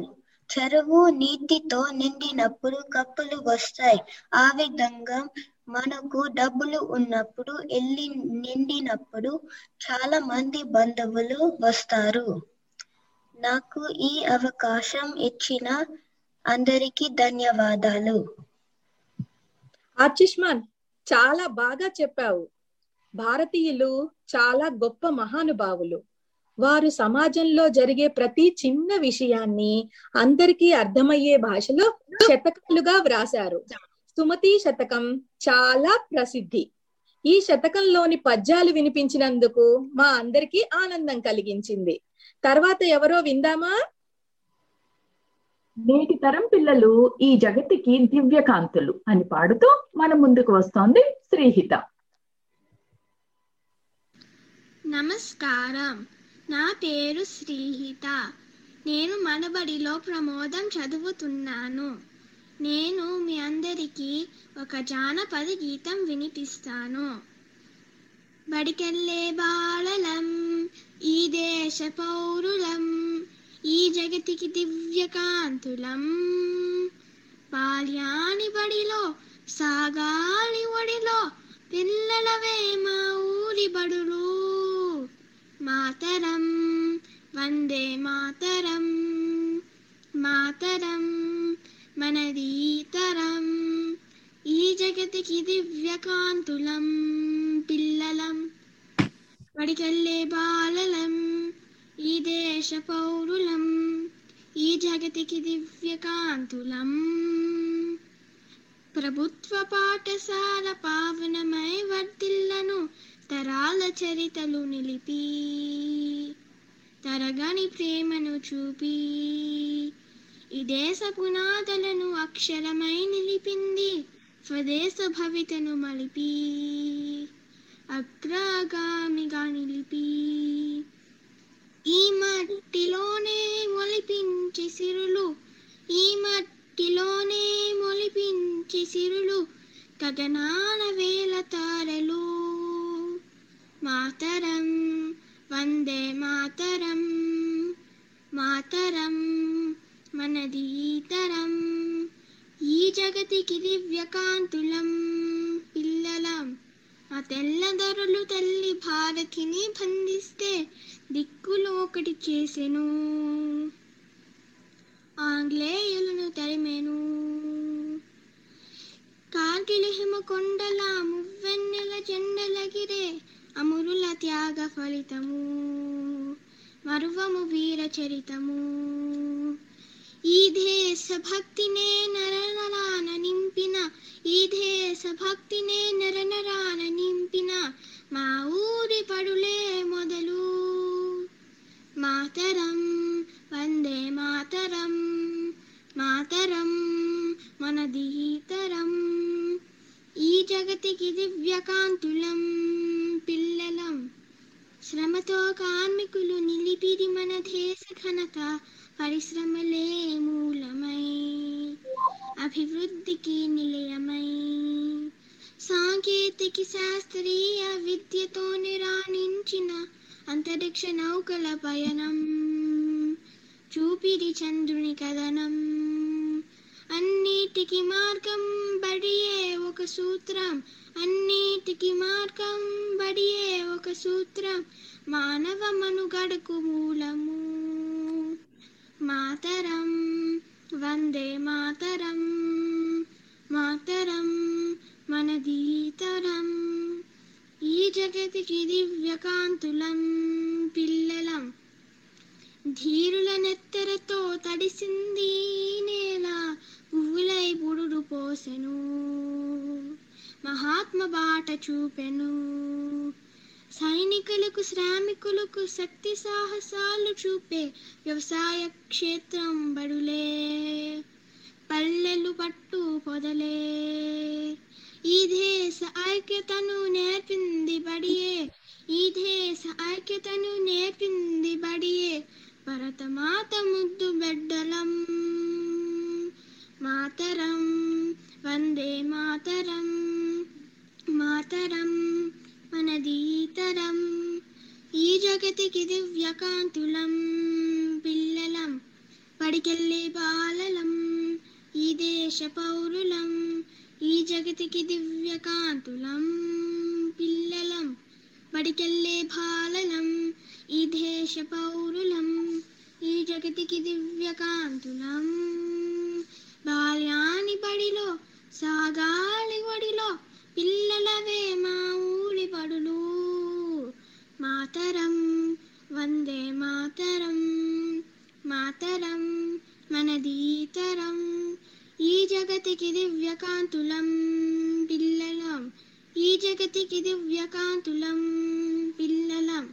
చెరువు నీటితో నిండినప్పుడు కప్పులు వస్తాయి. ఆ విధంగా మనకు డబ్బులు ఉన్నప్పుడు ఎల్లి నిండినప్పుడు చాలా మంది బంధువులు వస్తారు. నాకు ఈ అవకాశం ఇచ్చిన అందరికీ ధన్యవాదాలు. ఆచిష్మాన్ చాలా బాగా చెప్పావు. భారతీయులు చాలా గొప్ప మహానుభావులు. వారు సమాజంలో జరిగే ప్రతి చిన్న విషయాన్ని అందరికీ అర్థమయ్యే భాషలో శతకాలుగా వ్రాశారు. సుమతి శతకం చాలా ప్రసిద్ధి. ఈ శతకంలోని పద్యాలు వినిపించినందుకు మా అందరికీ ఆనందం కలిగించింది. తర్వాత ఎవరో విందామా? నేటి తరం పిల్లలు ఈ జగతికి దివ్యకాంతులు అని పాడుతూ మన ముందుకు వస్తోంది శ్రీహిత. నమస్కారం. నా పేరు శ్రీహిత. నేను మనబడిలో ప్రమోదం చదువుతున్నాను. నేను మీ అందరికీ ఒక జానపద గీతం వినిపిస్తాను. బడికెళ్ళే బాలలం ఈ దేశ పౌరులం ఈ జగతికి దివ్యకాంతులం. బాల్యాని బడిలో సాగాలి ఒడిలో పిల్లలవే మా ఊరి బడులు. మాతరం వందే మాతరం మాతరం. మనదీతరం ఈ జగతికి దివ్యకాంతులం పిల్లలం వడికెళ్ళే బాలలం ఈ దేశ పౌరులం ఈ జగతికి దివ్యకాంతులం. ప్రభుత్వ పాఠశాల పావనమై వర్తిల్లను తరాల చరితలు నిలిపి తరగని ప్రేమను చూపి ఈ దేశ పునాదులను అక్షరమై నిలిపింది స్వదేశ భవితను మలిపి అగ్రగామిగా నిలిపి. ఈ మట్టిలోనే మొలిపించి సిరులు ఈ మట్టిలోనే మొలిపించి సిరులు గగనాన వేల తారలు. మాతరం వందే మాతరం మాతరం. మనది ఈ ఈ జగతికి దివ్యకాంతులం పిల్లలం ఆ తెల్లదొరలు తల్లి భారతిని బంధిస్తే దిక్కులు ఒకటి చేసెను. ఆంగ్లేయులను తరిమెను. కార్గిల్ హిమ కొండల మువ్వెన్నెల జెండలగిరే అమురుల త్యాగ ఫలితము. మరువము వీర చరితము. ఈ దేశ భక్తినే నరనరాన నింపిన ఈ దేశ భక్తినే నరనరాన నింపిన మా ఊరి పడులే మొదలు. మాతరం వందే మాతరం మాతరం మనది తరం ఈ జగతికి దివ్యకాంతులం పిల్లలం. శ్రమతో కార్మికులు నిలిపిరి మన దేశ ఘనత పరిశ్రమలే మూలమై అభివృద్ధికి నిలయమై. సాంకేతిక శాస్త్రీయ విద్యతో నిరాణించిన అంతరిక్ష నౌకల పయనం చూపిరి చంద్రుని కథనం. అన్నిటికి మార్గం బడియే ఒక సూత్రం అన్నిటికి మార్గం బడియే ఒక సూత్రం. మానవ మనుగడకు మూలము మాతరం వందే మాతరం మాతరం మనదీతరం. ఈ జగతికి దివ్యకాంతులం పిల్లలం. ధీరుల నెత్తరతో తడిసింది నేల పువ్వులై బుడుడు పోసెను. మహాత్మ బాట చూపెను. సైనికులకు శ్రామికులకు శక్తి సాహసాలు చూపే వ్యవసాయ క్షేత్రం బడులే పల్లెలు పట్టు పొదలే. ఈ దేశ ఐక్యతను నేర్పింది బడియే ఈ దేశ ఐక్యతను నేర్పింది బడియే భరతమాత ముద్దు బిడ్డలం. మాతరం వందే మాతరం మాతరం. మనది ఈ జగతికి దివ్యకాంతులం పిల్లలం పడికెళ్ళే బాలలం ఈ దేశ పౌరులం ఈ జగతికి దివ్యకాంతులం పిల్లలం పడికెళ్ళే బాలలం ఈ దేశ పౌరులం ఈ జగతికి దివ్యకాంతులం. బాల్యాని బడిలో సాగాలి ఒడిలో పిల్లలవే మా ఊడి బడులు మాతరం వందే మాతరం. మాతరం మనదీతరం. ఈ జగతికి దివ్యకాంతులం పిల్లలం. ఈ జగతికి దివ్యకాంతులం పిల్లలం.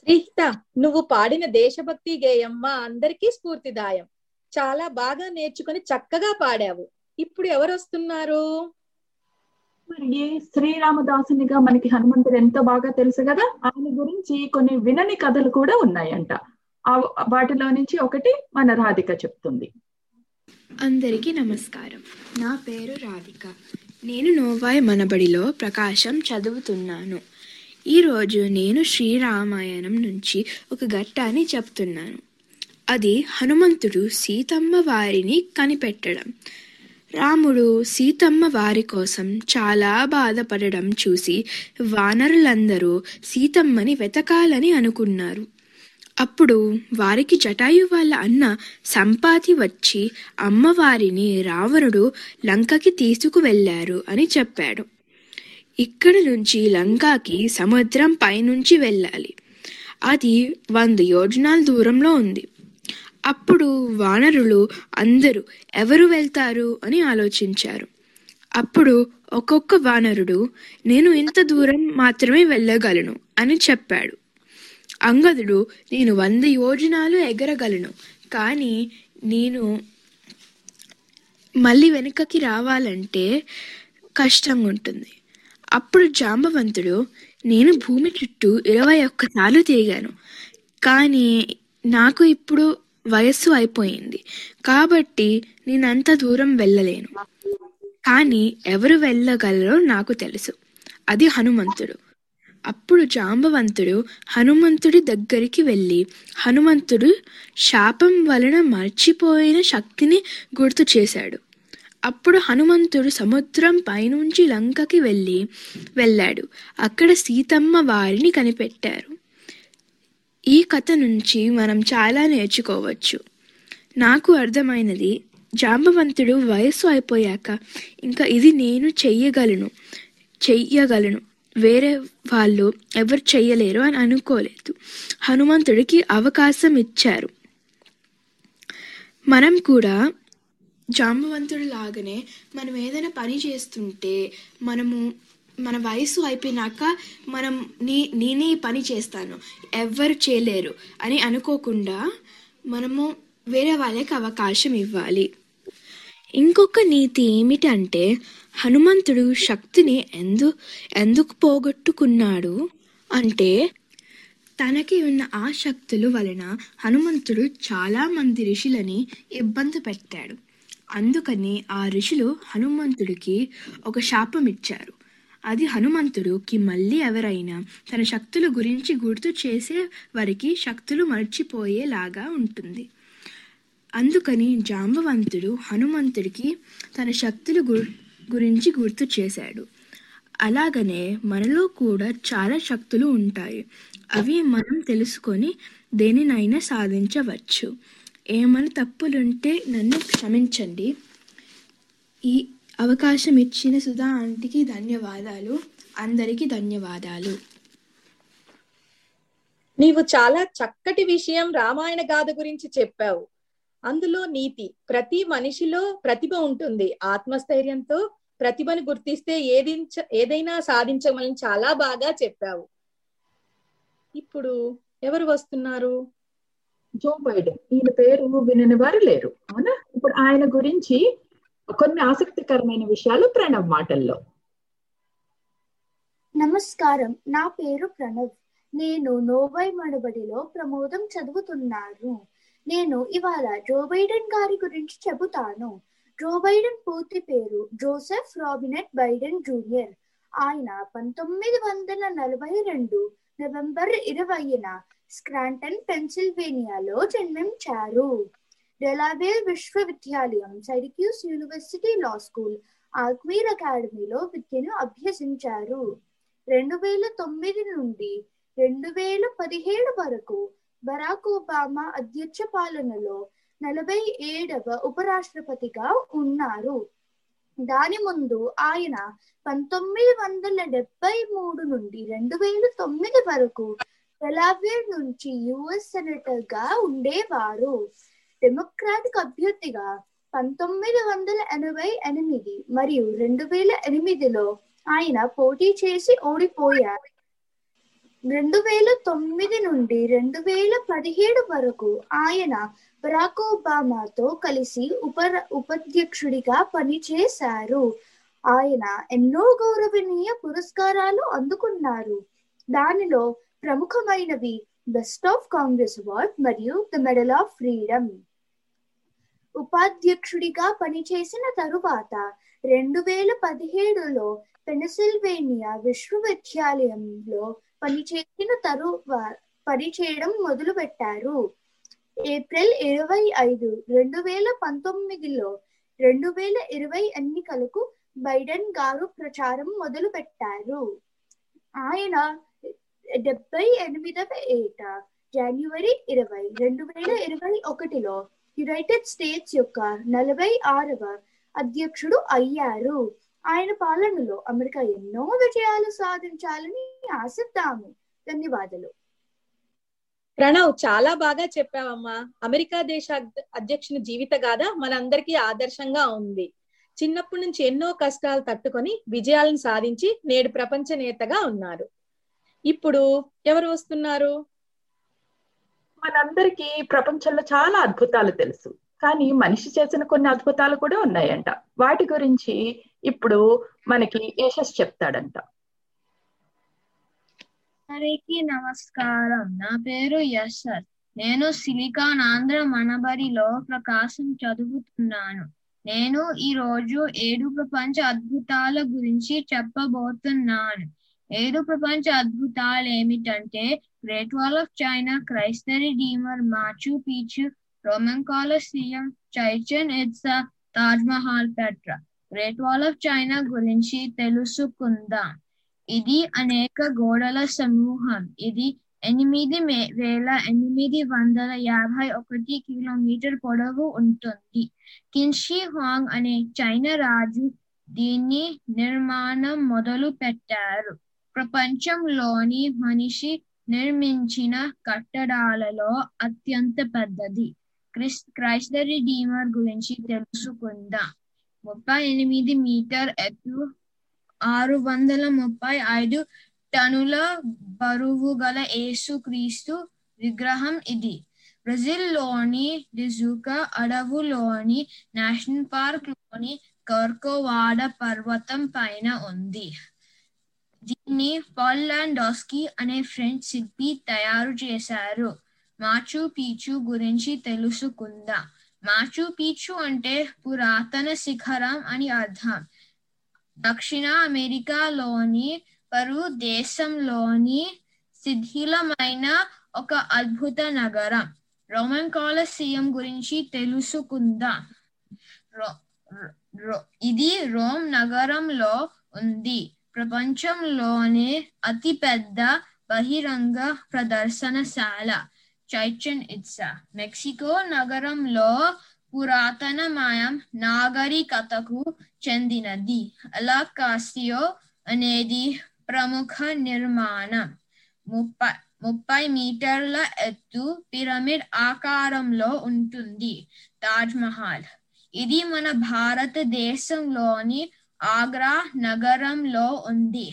శ్రీహిత నువ్వు పాడిన దేశభక్తి గేయం మా అందరికీ స్ఫూర్తిదాయం. చాలా బాగా నేర్చుకుని చక్కగా పాడావు. ఇప్పుడు ఎవరు వస్తున్నారు మరి శ్రీరామదాసునిగా మనకి హనుమంతుడు ఎంతో బాగా తెలుసు కదా ఆయన గురించి కొన్ని వినని కథలు కూడా ఉన్నాయంట. ఆ వాటిలో నుంచి ఒకటి మన రాధిక చెప్తుంది. అందరికీ నమస్కారం. నా పేరు రాధిక. నేను నోవాయ్ మనబడిలో ప్రకాశం చదువుతున్నాను. ఈరోజు నేను శ్రీరామాయణం నుంచి ఒక ఘట్టాన్ని చెప్తున్నాను. అది హనుమంతుడు సీతమ్మ వారిని కనిపెట్టడం. రాముడు సీతమ్మ వారి కోసం చాలా బాధపడడం చూసి వానరులందరూ సీతమ్మని వెతకాలని అనుకున్నారు. అప్పుడు వారికి జటాయు వాళ్ళ అన్న సంపాతి వచ్చి అమ్మవారిని రావణుడు లంకకి తీసుకువెళ్ళారు అని చెప్పాడు. ఇక్కడ నుంచి లంకాకి సముద్రం పైనుంచి వెళ్ళాలి. అది వంద యోజనాల దూరంలో ఉంది. అప్పుడు వానరులు అందరూ ఎవరు వెళ్తారు? అని ఆలోచించారు. అప్పుడు ఒక్కొక్క వానరుడు నేను ఇంత దూరం మాత్రమే వెళ్ళగలను అని చెప్పాడు. అంగదుడు నేను వంద యోజనాలు ఎగరగలను కానీ నేను మళ్ళీ వెనుకకి రావాలంటే కష్టంగా ఉంటుంది అప్పుడు జాంబవంతుడు నేను భూమి చుట్టూ ఇరవై ఒక్కసార్లు తిరిగాను కానీ నాకు ఇప్పుడు వయస్సు అయిపోయింది. కాబట్టి నేను అంత దూరం వెళ్ళలేను. కానీ ఎవరు వెళ్ళగలరో నాకు తెలుసు. అది హనుమంతుడు. అప్పుడు జాంబవంతుడు హనుమంతుడి దగ్గరికి వెళ్ళి హనుమంతుడు శాపం వలన మర్చిపోయిన శక్తిని గుర్తు చేశాడు. అప్పుడు హనుమంతుడు సముద్రం పైనుంచి లంకకి వెళ్ళి వెళ్ళాడు. అక్కడ సీతమ్మ వారిని కనిపెట్టారు. ఈ కథ నుంచి మనం చాలా నేర్చుకోవచ్చు. నాకు అర్థమైనది జాంబవంతుడు వయస్సు అయిపోయాక ఇంకా ఇది నేను చెయ్యగలను చెయ్యగలను. వేరే వాళ్ళు ఎవరు చెయ్యలేరు అని అనుకోలేదు. హనుమంతుడికి అవకాశం ఇచ్చారు. మనం కూడా జాంబవంతుడు లాగానే మనం ఏదైనా పని చేస్తుంటే మనము మన వయసు అయిపోయినాక మనం నీ నేనే పని చేస్తాను. ఎవ్వరు చేయలేరు అని అనుకోకుండా మనము వేరే వాళ్ళకి అవకాశం ఇవ్వాలి. ఇంకొక నీతి ఏమిటంటే హనుమంతుడు శక్తిని ఎందు ఎందుకు పోగొట్టుకున్నాడు అంటే తనకి ఉన్న ఆ శక్తుల వలన హనుమంతుడు చాలామంది ఋషులని ఇబ్బంది పెట్టాడు. అందుకని ఆ ఋషులు హనుమంతుడికి ఒక శాపం ఇచ్చారు. అది హనుమంతుడికి మళ్ళీ ఎవరైనా తన శక్తుల గురించి గుర్తు చేసే వారికి శక్తులు మర్చిపోయేలాగా ఉంటుంది. అందుకని జాంబవంతుడు హనుమంతుడికి తన శక్తుల గురించి గుర్తు చేశాడు. అలాగనే మనలో కూడా చాలా శక్తులు ఉంటాయి. అవి మనం తెలుసుకొని దేనినైనా సాధించవచ్చు. ఏమైనా తప్పులుంటే నన్ను క్షమించండి. ఈ అవకాశం ఇచ్చిన సుధా ఆంటీకి ధన్యవాదాలు అందరికీ ధన్యవాదాలు. నీవు చాలా చక్కటి విషయం రామాయణ గాథ గురించి చెప్పావు. అందులో నీతి ప్రతి మనిషిలో ప్రతిభ ఉంటుంది. ఆత్మస్థైర్యంతో ప్రతిభను గుర్తిస్తే ఏదించ ఏదైనా సాధించమని చాలా బాగా చెప్పావు. ఇప్పుడు ఎవరు వస్తున్నారు? Joe Biden. ఈయన పేరు వినని వారు లేరు. అవునా? ఇప్పుడు ఆయన గురించి కొన్ని ఆసక్తికరమైన విషయాలు ప్రణవ్ మాటల్లో. నమస్కారం. నా పేరు ప్రణవ్. నేను నోబై మడబడిలో ప్రమోదం చదువుతున్నాను. నేను ఇవాళ జో బైడెన్ గారి గురించి చెబుతాను. జో బైడెన్ పూర్తి పేరు జోసెఫ్ రాబినెట్ బైడెన్ జూనియర్. ఆయన పంతొమ్మిది వందల నలభై రెండు నవంబర్ ఇరవైన స్క్రాంటన్ పెన్సిల్వేనియాలో జన్మించారు. డెలావేర్ విశ్వవిద్యాలయం సైరిక్యూస్ యూనివర్సిటీ లా స్కూల్ ఆక్వీర్ అకాడమీలో విద్యను అభ్యసించారు రెండు వేల తొమ్మిది నుండి రెండు వేల పదిహేడు వరకు బరాక్ ఒబామా అధ్యక్ష పాలనలో నలభై ఏడవ ఉపరాష్ట్రపతిగా ఉన్నారు దాని ముందు ఆయన పంతొమ్మిది వందల డెబ్బై మూడు నుండి రెండు వేల తొమ్మిది వరకు డెలావేర్ నుంచి యుఎస్ సెనేటర్గా ఉండేవారు డెమోక్రాటిక్ అభ్యర్థిగా పంతొమ్మిది వందల ఎనభై ఎనిమిది మరియు రెండు వేల ఎనిమిదిలో ఆయన పోటీ చేసి ఓడిపోయారు. రెండు వేల తొమ్మిది నుండి రెండు వేల పదిహేడు వరకు ఆయన బరాక్ ఒబామాతో కలిసి ఉప ఉపాధ్యక్షుడిగా పనిచేశారు. ఆయన ఎన్నో గౌరవనీయ పురస్కారాలు అందుకున్నారు. దానిలో ప్రముఖమైనవి బెస్ట్ ఆఫ్ కాంగ్రెస్ అవార్డ్ మరియు ద మెడల్ ఆఫ్ ఫ్రీడమ్. ఉపాధ్యక్షుడిగా పనిచేసిన తరువాత రెండు వేల పదిహేడులో పెన్సిల్వేనియా విశ్వవిద్యాలయంలో పనిచేసిన తరువా పనిచేయడం మొదలు పెట్టారు ఏప్రిల్ ఇరవై ఐదు రెండు వేల పంతొమ్మిదిలో రెండు వేల ఇరవై ఎన్నికలకు బైడెన్ గారు ప్రచారం మొదలు పెట్టారు ఆయన డెబ్బై ఎనిమిదవ ఏట జనవరి ఇరవై రెండు వేల ఇరవై ఒకటిలో యునైటెడ్ స్టేట్స్ యొక్క నలభై ఆరవ అధ్యక్షుడు అయ్యారు. ఆయన పాలనలో అమెరికా ఎన్నో విజయాలు సాధించాలని ఆశిద్దాము. ధన్యవాదాలు. ప్రణవ్ చాలా బాగా చెప్పావమ్మా. అమెరికా దేశ అధ్యక్షుని జీవిత గాథ మనందరికీ ఆదర్శంగా ఉంది. చిన్నప్పటి నుంచి ఎన్నో కష్టాలు తట్టుకొని విజయాలను సాధించి నేడు ప్రపంచ నేతగా ఉన్నారు. ఇప్పుడు ఎవరు వస్తున్నారు? మనందరికీ ప్రపంచంలో చాలా అద్భుతాలు తెలుసు. కానీ మనిషి చేసిన కొన్ని అద్భుతాలు కూడా ఉన్నాయంట. వాటి గురించి ఇప్పుడు మనకి యశస్ చెప్తాడంట. అందరికీ నమస్కారం. నా పేరు యశర్ నేను సిలికాన్ ఆంధ్ర మనబరిలో ప్రకాశం చదువుతున్నాను. నేను ఈ రోజు ఏడు ప్రపంచ అద్భుతాల గురించి చెప్పబోతున్నాను. ఏడు ప్రపంచ అద్భుతాలు ఏమిటంటే Great Wall of China Christ Redeemer Machu Picchu Roman Colosseum Chichen Itza Taj Mahal Petra Great Wall of China గురించి తెలుసుకుందాం. ఇది అనేక గోడల సమూహం. ఇది ఎనిమిది మే- వేల ఎనిమిది వందల యాభై ఒకటి కిలోమీటర్ పొడవు ఉంటుంది. కిన్షి హాంగ్ అనే చైనా రాజు దీన్ని నిర్మాణం మొదలు పెట్టారు ప్రపంచంలోని మనిషి నిర్మించిన కట్టడాలలో అత్యంత పెద్దది. క్రిస్ క్రైస్త రిడీమర్ గురించి తెలుసుకుందాం. ముప్పై ఎనిమిది మీటర్ ఎత్తు ఆరు వందల ముప్పై ఐదు టన్నుల బరువు గల యేసు క్రీస్తు విగ్రహం ఇది. బ్రెజిల్లోని డిజుకా అడవులోని నేషనల్ పార్క్లోని కర్కోవాడ పర్వతం పైన ఉంది. దీన్ని పాల్లాండోస్కీ అనే ఫ్రెంచ్ శిల్పి తయారు చేశారు. మాచు పీచు గురించి తెలుసుకుందాం? మాచు పీచు అంటే పురాతన శిఖరం అని అర్థం. దక్షిణ అమెరికాలోని పరు దేశంలోని శిథిలమైన ఒక అద్భుత నగరం. రోమన్ కాలసియం గురించి తెలుసుకుందాం? రో- రో- ఇది రోమ్ నగరంలో ఉంది. ప్రపంచంలోనే అతి పెద్ద బహిరంగ ప్రదర్శనశాల చైచన్ ఇట్సా మెక్సికో నగరంలో పురాతనమయం నాగరికతకు చెందినది. అలాకాసియో అనేది ప్రముఖ నిర్మాణం. ముప్పై ముప్పై మీటర్ల ఎత్తు పిరమిడ్ ఆకారంలో ఉంటుంది తాజ్ మహల్. ఇది మన భారతదేశంలోని ఆగ్రా నగరంలో ఉంది.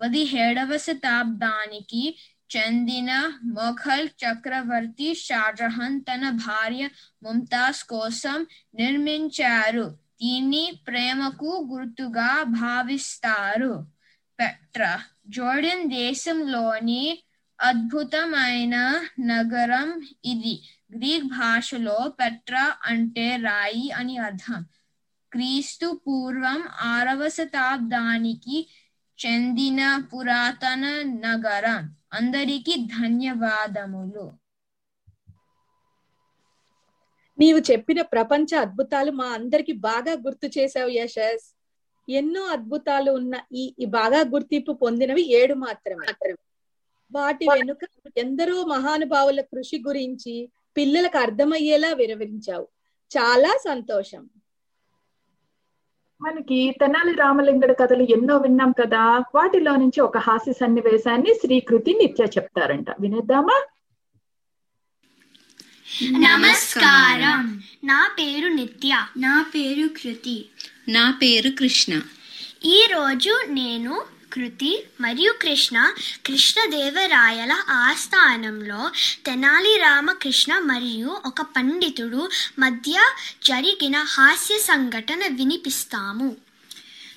పదిహేడవ శతాబ్దానికి చెందిన మొఘల్ చక్రవర్తి షాజహాన్ తన భార్య ముంతాజ్ కోసం నిర్మించారు. దీన్ని ప్రేమకు గుర్తుగా భావిస్తారు. పెట్రా జోర్డన్ దేశంలోని అద్భుతమైన నగరం ఇది. గ్రీక్ భాషలో పెట్రా అంటే రాయి అని అర్థం. క్రీస్తు పూర్వం ఆరవ శతాబ్దానికి చెందిన పురాతన నగరం. అందరికీ ధన్యవాదములు. నీవు చెప్పిన ప్రపంచ అద్భుతాలు మా అందరికి బాగా గుర్తు చేశావు యశస్. ఎన్నో అద్భుతాలు ఉన్న ఈ ఈ బాగా గుర్తింపు పొందినవి ఏడు మాత్రమే. వాటి వెనుక ఎందరో మహానుభావుల కృషి గురించి పిల్లలకు అర్థమయ్యేలా వివరించావు. చాలా సంతోషం. మనకి తెనాలి రామలింగడి కథలు ఎన్నో విన్నాం కదా. వాటిలో నుంచి ఒక హాస్య సన్నివేశాన్ని శ్రీకృతి నిత్య చెప్తారంట. వినేద్దామా? నమస్కారం. నా పేరు నిత్య. నా పేరు కృతి. నా పేరు కృష్ణ. ఈ రోజు నేను కృతి మరియు కృష్ణ కృష్ణదేవరాయల ఆస్థానంలో తెనాలి రామకృష్ణ మరియు ఒక పండితుడు మధ్య జరిగిన హాస్య సంఘటన వినిపిస్తాము.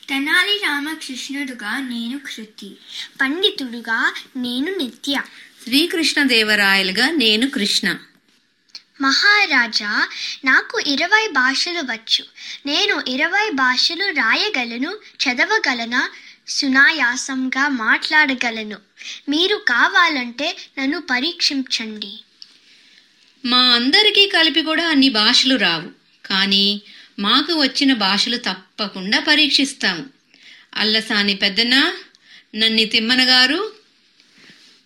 తెనాలి రామకృష్ణుడుగా నేను కృతి పండితుడుగా నేను నిత్య. శ్రీకృష్ణదేవరాయలుగా నేను కృష్ణ. మహారాజా నాకు ఇరవై భాషలు వచ్చు. నేను ఇరవై భాషలు రాయగలను చదవగలన? సునాయాసంగా మాట్లాడగలను. మీరు కావాలంటే నన్ను పరీక్షించండి. మా అందరికీ కలిపి కూడా అన్ని భాషలు రావు. కానీ మాకు వచ్చిన భాషలు తప్పకుండా పరీక్షిస్తాము. అల్లసాని పెద్దనా నన్ని తిమ్మన గారు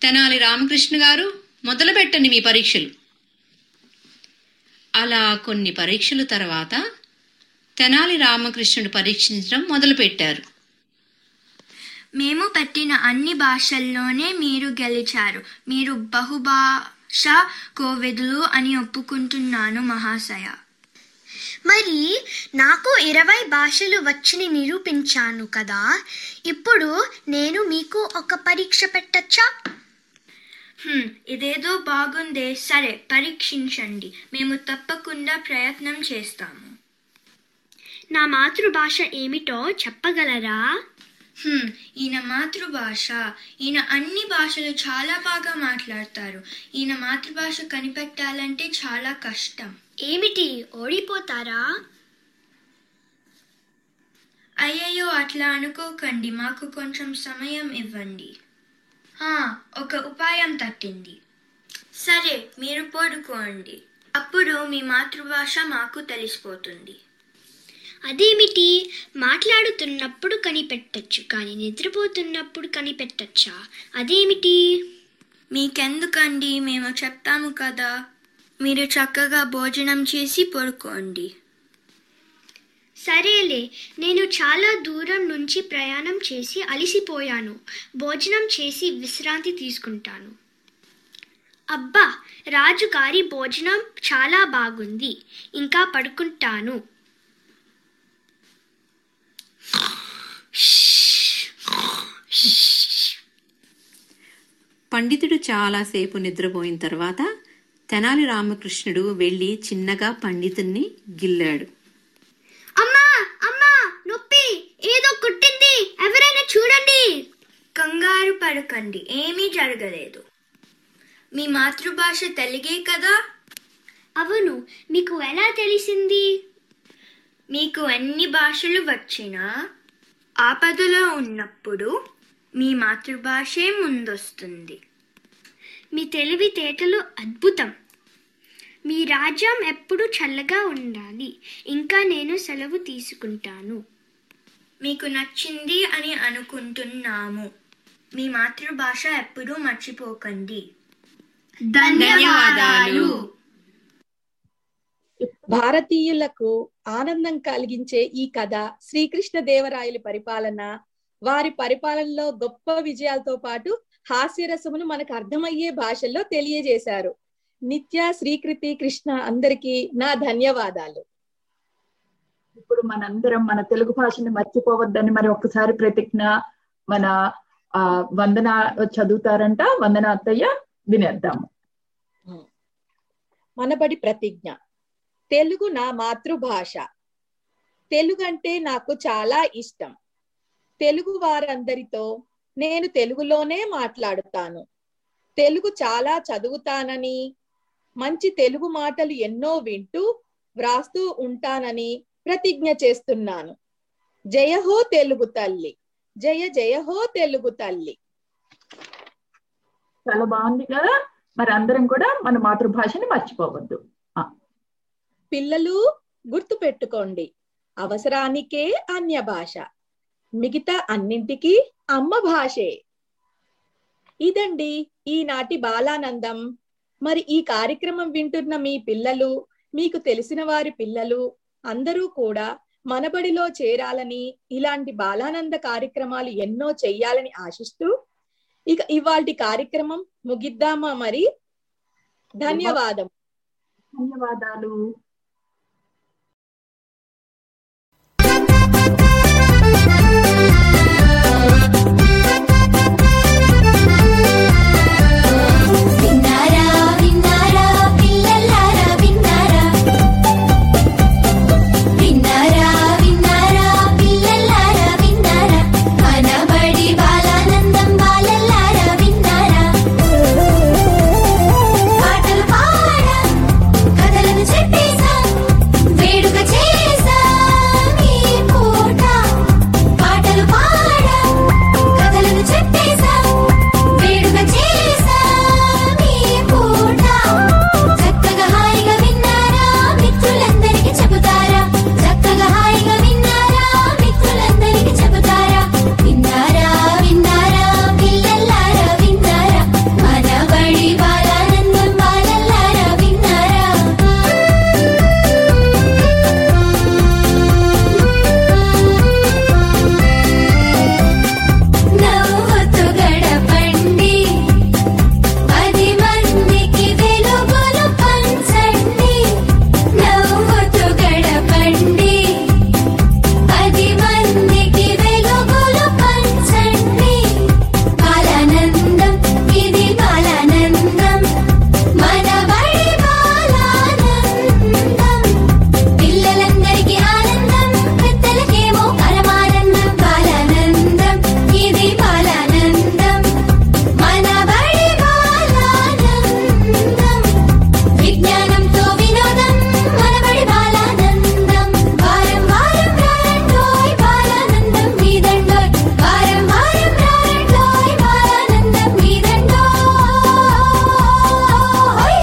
తెనాలి రామకృష్ణ గారు మొదలుపెట్టండి మీ పరీక్షలు. అలా కొన్ని పరీక్షల తర్వాత తెనాలి రామకృష్ణుడు పరీక్షించడం మొదలుపెట్టారు. మేము పెట్టిన అన్ని భాషల్లోనే మీరు గెలిచారు. మీరు బహుభాష కోవిదులు అని ఒప్పుకుంటున్నాను మహాశయ. మరి నాకు ఇరవై భాషలు వచ్చని నిరూపించాను కదా. ఇప్పుడు నేను మీకు ఒక పరీక్ష పెట్టచ్చా? ఇదేదో బాగుందే. సరే పరీక్షించండి. మేము తప్పకుండా ప్రయత్నం చేస్తాము. నా మాతృభాష ఏమిటో చెప్పగలరా? ఈయన మాతృభాష. ఈయన అన్ని భాషలు చాలా బాగా మాట్లాడతారు. ఈయన మాతృభాష కనిపెట్టాలంటే చాలా కష్టం. ఏమిటి? ఓడిపోతారా? అయ్యయ్యో అట్లా అనుకోకండి. మాకు కొంచెం సమయం ఇవ్వండి. ఒక ఉపాయం తట్టింది. సరే మీరు పడుకోండి. అప్పుడు మీ మాతృభాష మాకు తెలిసిపోతుంది. అదేమిటి? మాట్లాడుతున్నప్పుడు కనిపెట్టచ్చు కానీ నిద్రపోతున్నప్పుడు కనిపెట్టచ్చా? అదేమిటి? మీకెందుకండి? మేము చెప్తాము కదా. మీరు చక్కగా భోజనం చేసి పడుకోండి. సరేలే. నేను చాలా దూరం నుంచి ప్రయాణం చేసి అలిసిపోయాను. భోజనం చేసి విశ్రాంతి తీసుకుంటాను. అబ్బా! రాజుగారి భోజనం చాలా బాగుంది. ఇంకా పడుకుంటాను. పండితుడు చాలాసేపు నిద్రపోయిన తర్వాత తెనాలి రామకృష్ణుడు వెళ్ళి చిన్నగా పండితుణ్ణి గిల్లాడు. అమ్మా అమ్మా నొప్పి. ఏదో కుట్టింది. ఎవరైనా చూడండి. కంగారు పడకండి. ఏమీ జరగలేదు. మీ మాతృభాష తెలుగే కదా? అవును. మీకు ఎలా తెలిసింది? మీకు అన్ని భాషలు వచ్చినా ఆపదలో ఉన్నప్పుడు మీ మాతృభాషే ముందొస్తుంది. మీ తెలివితేటలు అద్భుతం. మీ రాజ్యం ఎప్పుడు చల్లగా ఉండాలి. ఇంకా నేను సెలవు తీసుకుంటాను. మీకు నచ్చింది అని అనుకుంటున్నాము. మీ మాతృభాష ఎప్పుడూ మర్చిపోకండి. ధన్యవాదాలు. భారతీయులకు ఆనందం కలిగించే ఈ కథ శ్రీకృష్ణ దేవరాయల పరిపాలన వారి పరిపాలనలో గొప్ప విజయాలతో పాటు హాస్యరసమును మనకు అర్థమయ్యే భాషల్లో తెలియజేశారు. నిత్య శ్రీకృతి కృష్ణ అందరికీ నా ధన్యవాదాలు. ఇప్పుడు మనందరం మన తెలుగు భాషని మర్చిపోవద్దని మరి ఒక్కసారి ప్రతిజ్ఞ మన ఆ వందన చదువుతారంట వందన అత్తయ్య వినేద్దాము. మనబడి ప్రతిజ్ఞ. తెలుగు నా మాతృభాష. తెలుగు అంటే నాకు చాలా ఇష్టం. తెలుగు వారందరితో నేను తెలుగులోనే మాట్లాడుతాను. తెలుగు చాలా చదువుతానని మంచి తెలుగు మాటలు ఎన్నో వింటూ వ్రాస్తూ ఉంటానని ప్రతిజ్ఞ చేస్తున్నాను. జయ హో తెలుగు తల్లి. జయ జయ హో తెలుగు తల్లి. చాలా బాగుంది కదా? మరి అందరం కూడా మన మాతృభాషని మర్చిపోవద్దు. పిల్లలు గుర్తు పెట్టుకోండి అవసరానికే అన్య భాష మిగతా అన్నింటికీ అమ్మ భాషే. ఇదండి ఈనాటి బాలానందం. మరి ఈ కార్యక్రమం వింటున్న మీ పిల్లలు మీకు తెలిసిన వారి పిల్లలు అందరూ కూడా మనబడిలో చేరాలని ఇలాంటి బాలానంద కార్యక్రమాలు ఎన్నో చెయ్యాలని ఆశిస్తూ ఇక ఇవాల్టి కార్యక్రమం ముగిద్దామా మరి? ధన్యవాదం. ధన్యవాదాలు.